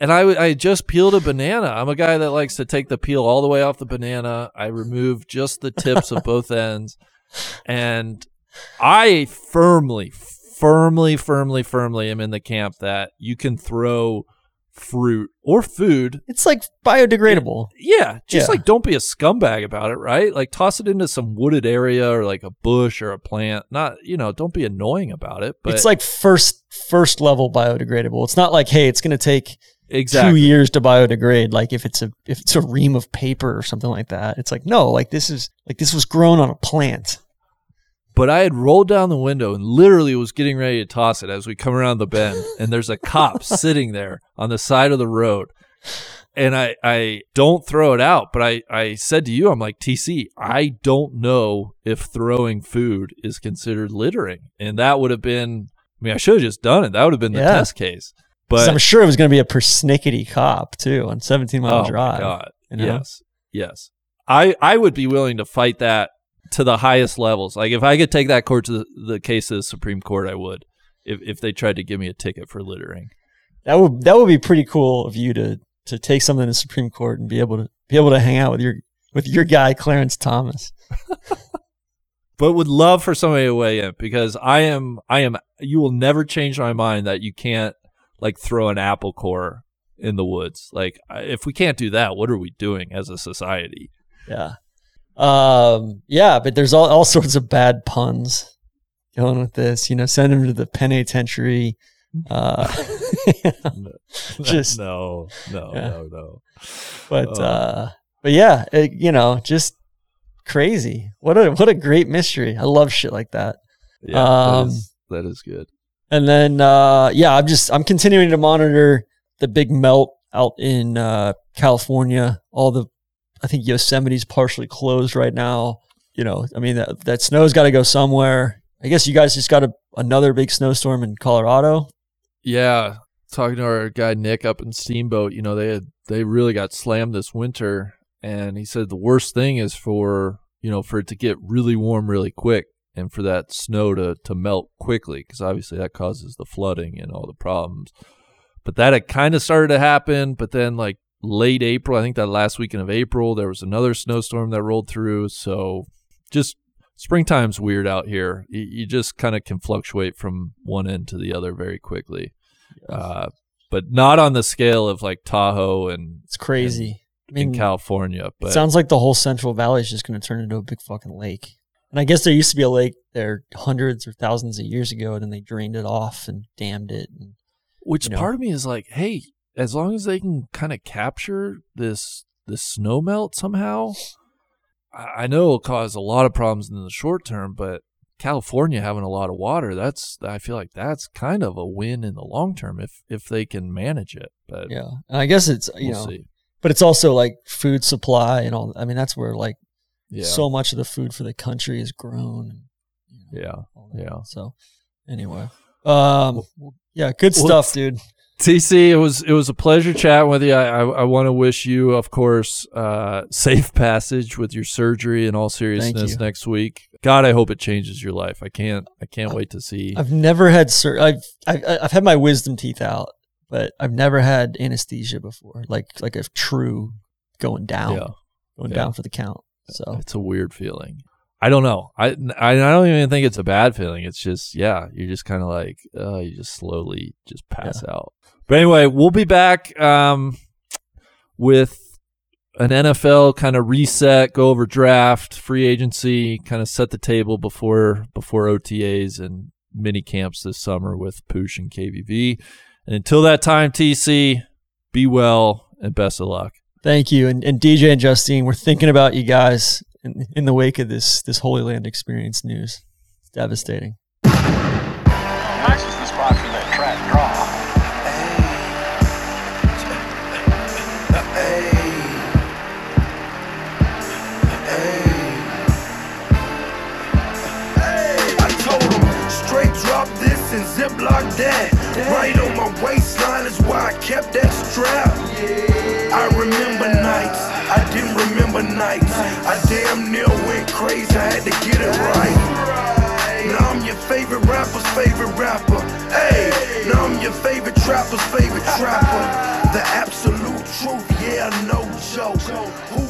and I I just peeled a banana. I'm a guy that likes to take the peel all the way off the banana. I remove just the tips of both ends, and I firmly, firmly, firmly, firmly am in the camp that you can throw fruit or food It's like biodegradable. Yeah, just Yeah. like don't be a scumbag about it, right? Like toss it into some wooded area or like a bush or a plant. Not, you know, don't be annoying about it. But it's like first first level biodegradable. It's not like, hey, it's going to take exactly. two years to biodegrade. Like if it's a if it's a ream of paper or something like that. It's like no, like this is like this was grown on a plant. But I had rolled down the window and literally was getting ready to toss it as we come around the bend, and there's a cop sitting there on the side of the road. And I, I don't throw it out, but I, I said to you, I'm like, TC, I don't know if throwing food is considered littering. And that would have been, I mean, I should have just done it. That would have been the Yeah. test case. But I'm sure it was going to be a persnickety cop too on 17 mile oh drive. my God. you know? Yes. Yes. I, I would be willing to fight that to the highest levels. Like if I could take that court to the, the case of the Supreme Court, I would. If if they tried to give me a ticket for littering. That would that would be pretty cool of you to to take something to the Supreme Court and be able to be able to hang out with your with your guy Clarence Thomas. But would love for somebody to weigh in because I am I am you will never change my mind that you can't like throw an apple core in the woods. Like if we can't do that, what are we doing as a society? Yeah. Um yeah, but there's all, all sorts of bad puns going with this. You know, send him to the penitentiary. Uh Just- no, no, Yeah. no, no. but Oh. uh but yeah, it, you know, just crazy. What a what a great mystery. I love shit like that. Yeah, Um, is that is good. And then uh yeah, I'm just I'm continuing to monitor the big melt out in uh California. All the I think Yosemite's partially closed right now. You know, I mean that that snow's got to go somewhere. I guess you guys just got a, another big snowstorm in Colorado. Yeah, talking to our guy Nick up in Steamboat, you know, they had they really got slammed this winter and he said the worst thing is for, you know, for it to get really warm really quick and for that snow to to melt quickly because obviously that causes the flooding and all the problems. But that had kind of started to happen, but then like late April, I think that last weekend of April, there was another snowstorm that rolled through, so just springtime's weird out here. You, you just kind of can fluctuate from one end to the other very quickly uh, but not on the scale of like Tahoe and It's crazy. I in mean, California. it But sounds like the whole Central Valley is just going to turn into a big fucking lake. And I guess there used to be a lake there hundreds or thousands of years ago, and then they drained it off and dammed it. And which you know. part of me is like, hey, as long as they can kind of capture this this snow melt somehow, I, I know it'll cause a lot of problems in the short term, but California having a lot of water, that's I feel like that's kind of a win in the long term if if they can manage it. But yeah, and I guess it's you we'll know, see. but it's also like food supply and all. I mean, that's where like Yeah, so much of the food for the country is grown. And, you know, yeah. yeah. So anyway, Um, yeah, good stuff, dude. TC, it was it was a pleasure chatting with you. I I, I want to wish you, of course, uh, safe passage with your surgery in all seriousness next week. God, I hope it changes your life. I can't I can't wait to see. I've never had sur- I've, I've I've had my wisdom teeth out, but I've never had anesthesia before. Like like a true going down, Yeah, going Yeah. down for the count. So it's a weird feeling. I don't know. I I, I don't even think it's a bad feeling. It's just yeah, you're just kind of like uh, you just slowly just pass out. But anyway, we'll be back um, with an NFL kind of reset, go over draft, free agency, kind of set the table before before OTAs and mini camps this summer with Poosh and KVV. And until that time, TC, be well and best of luck. thank you, and, and DJ and Justine, we're thinking about you guys in, in the wake of this this Holy Land experience news. It's devastating. Ziplock that. Right on my waistline is why I kept that strap. I remember nights, I didn't remember nights. I damn near went crazy, I had to get it right. Now I'm your favorite rapper's favorite rapper. Hey, now I'm your favorite trapper's favorite trapper. The absolute truth, yeah, no joke. Who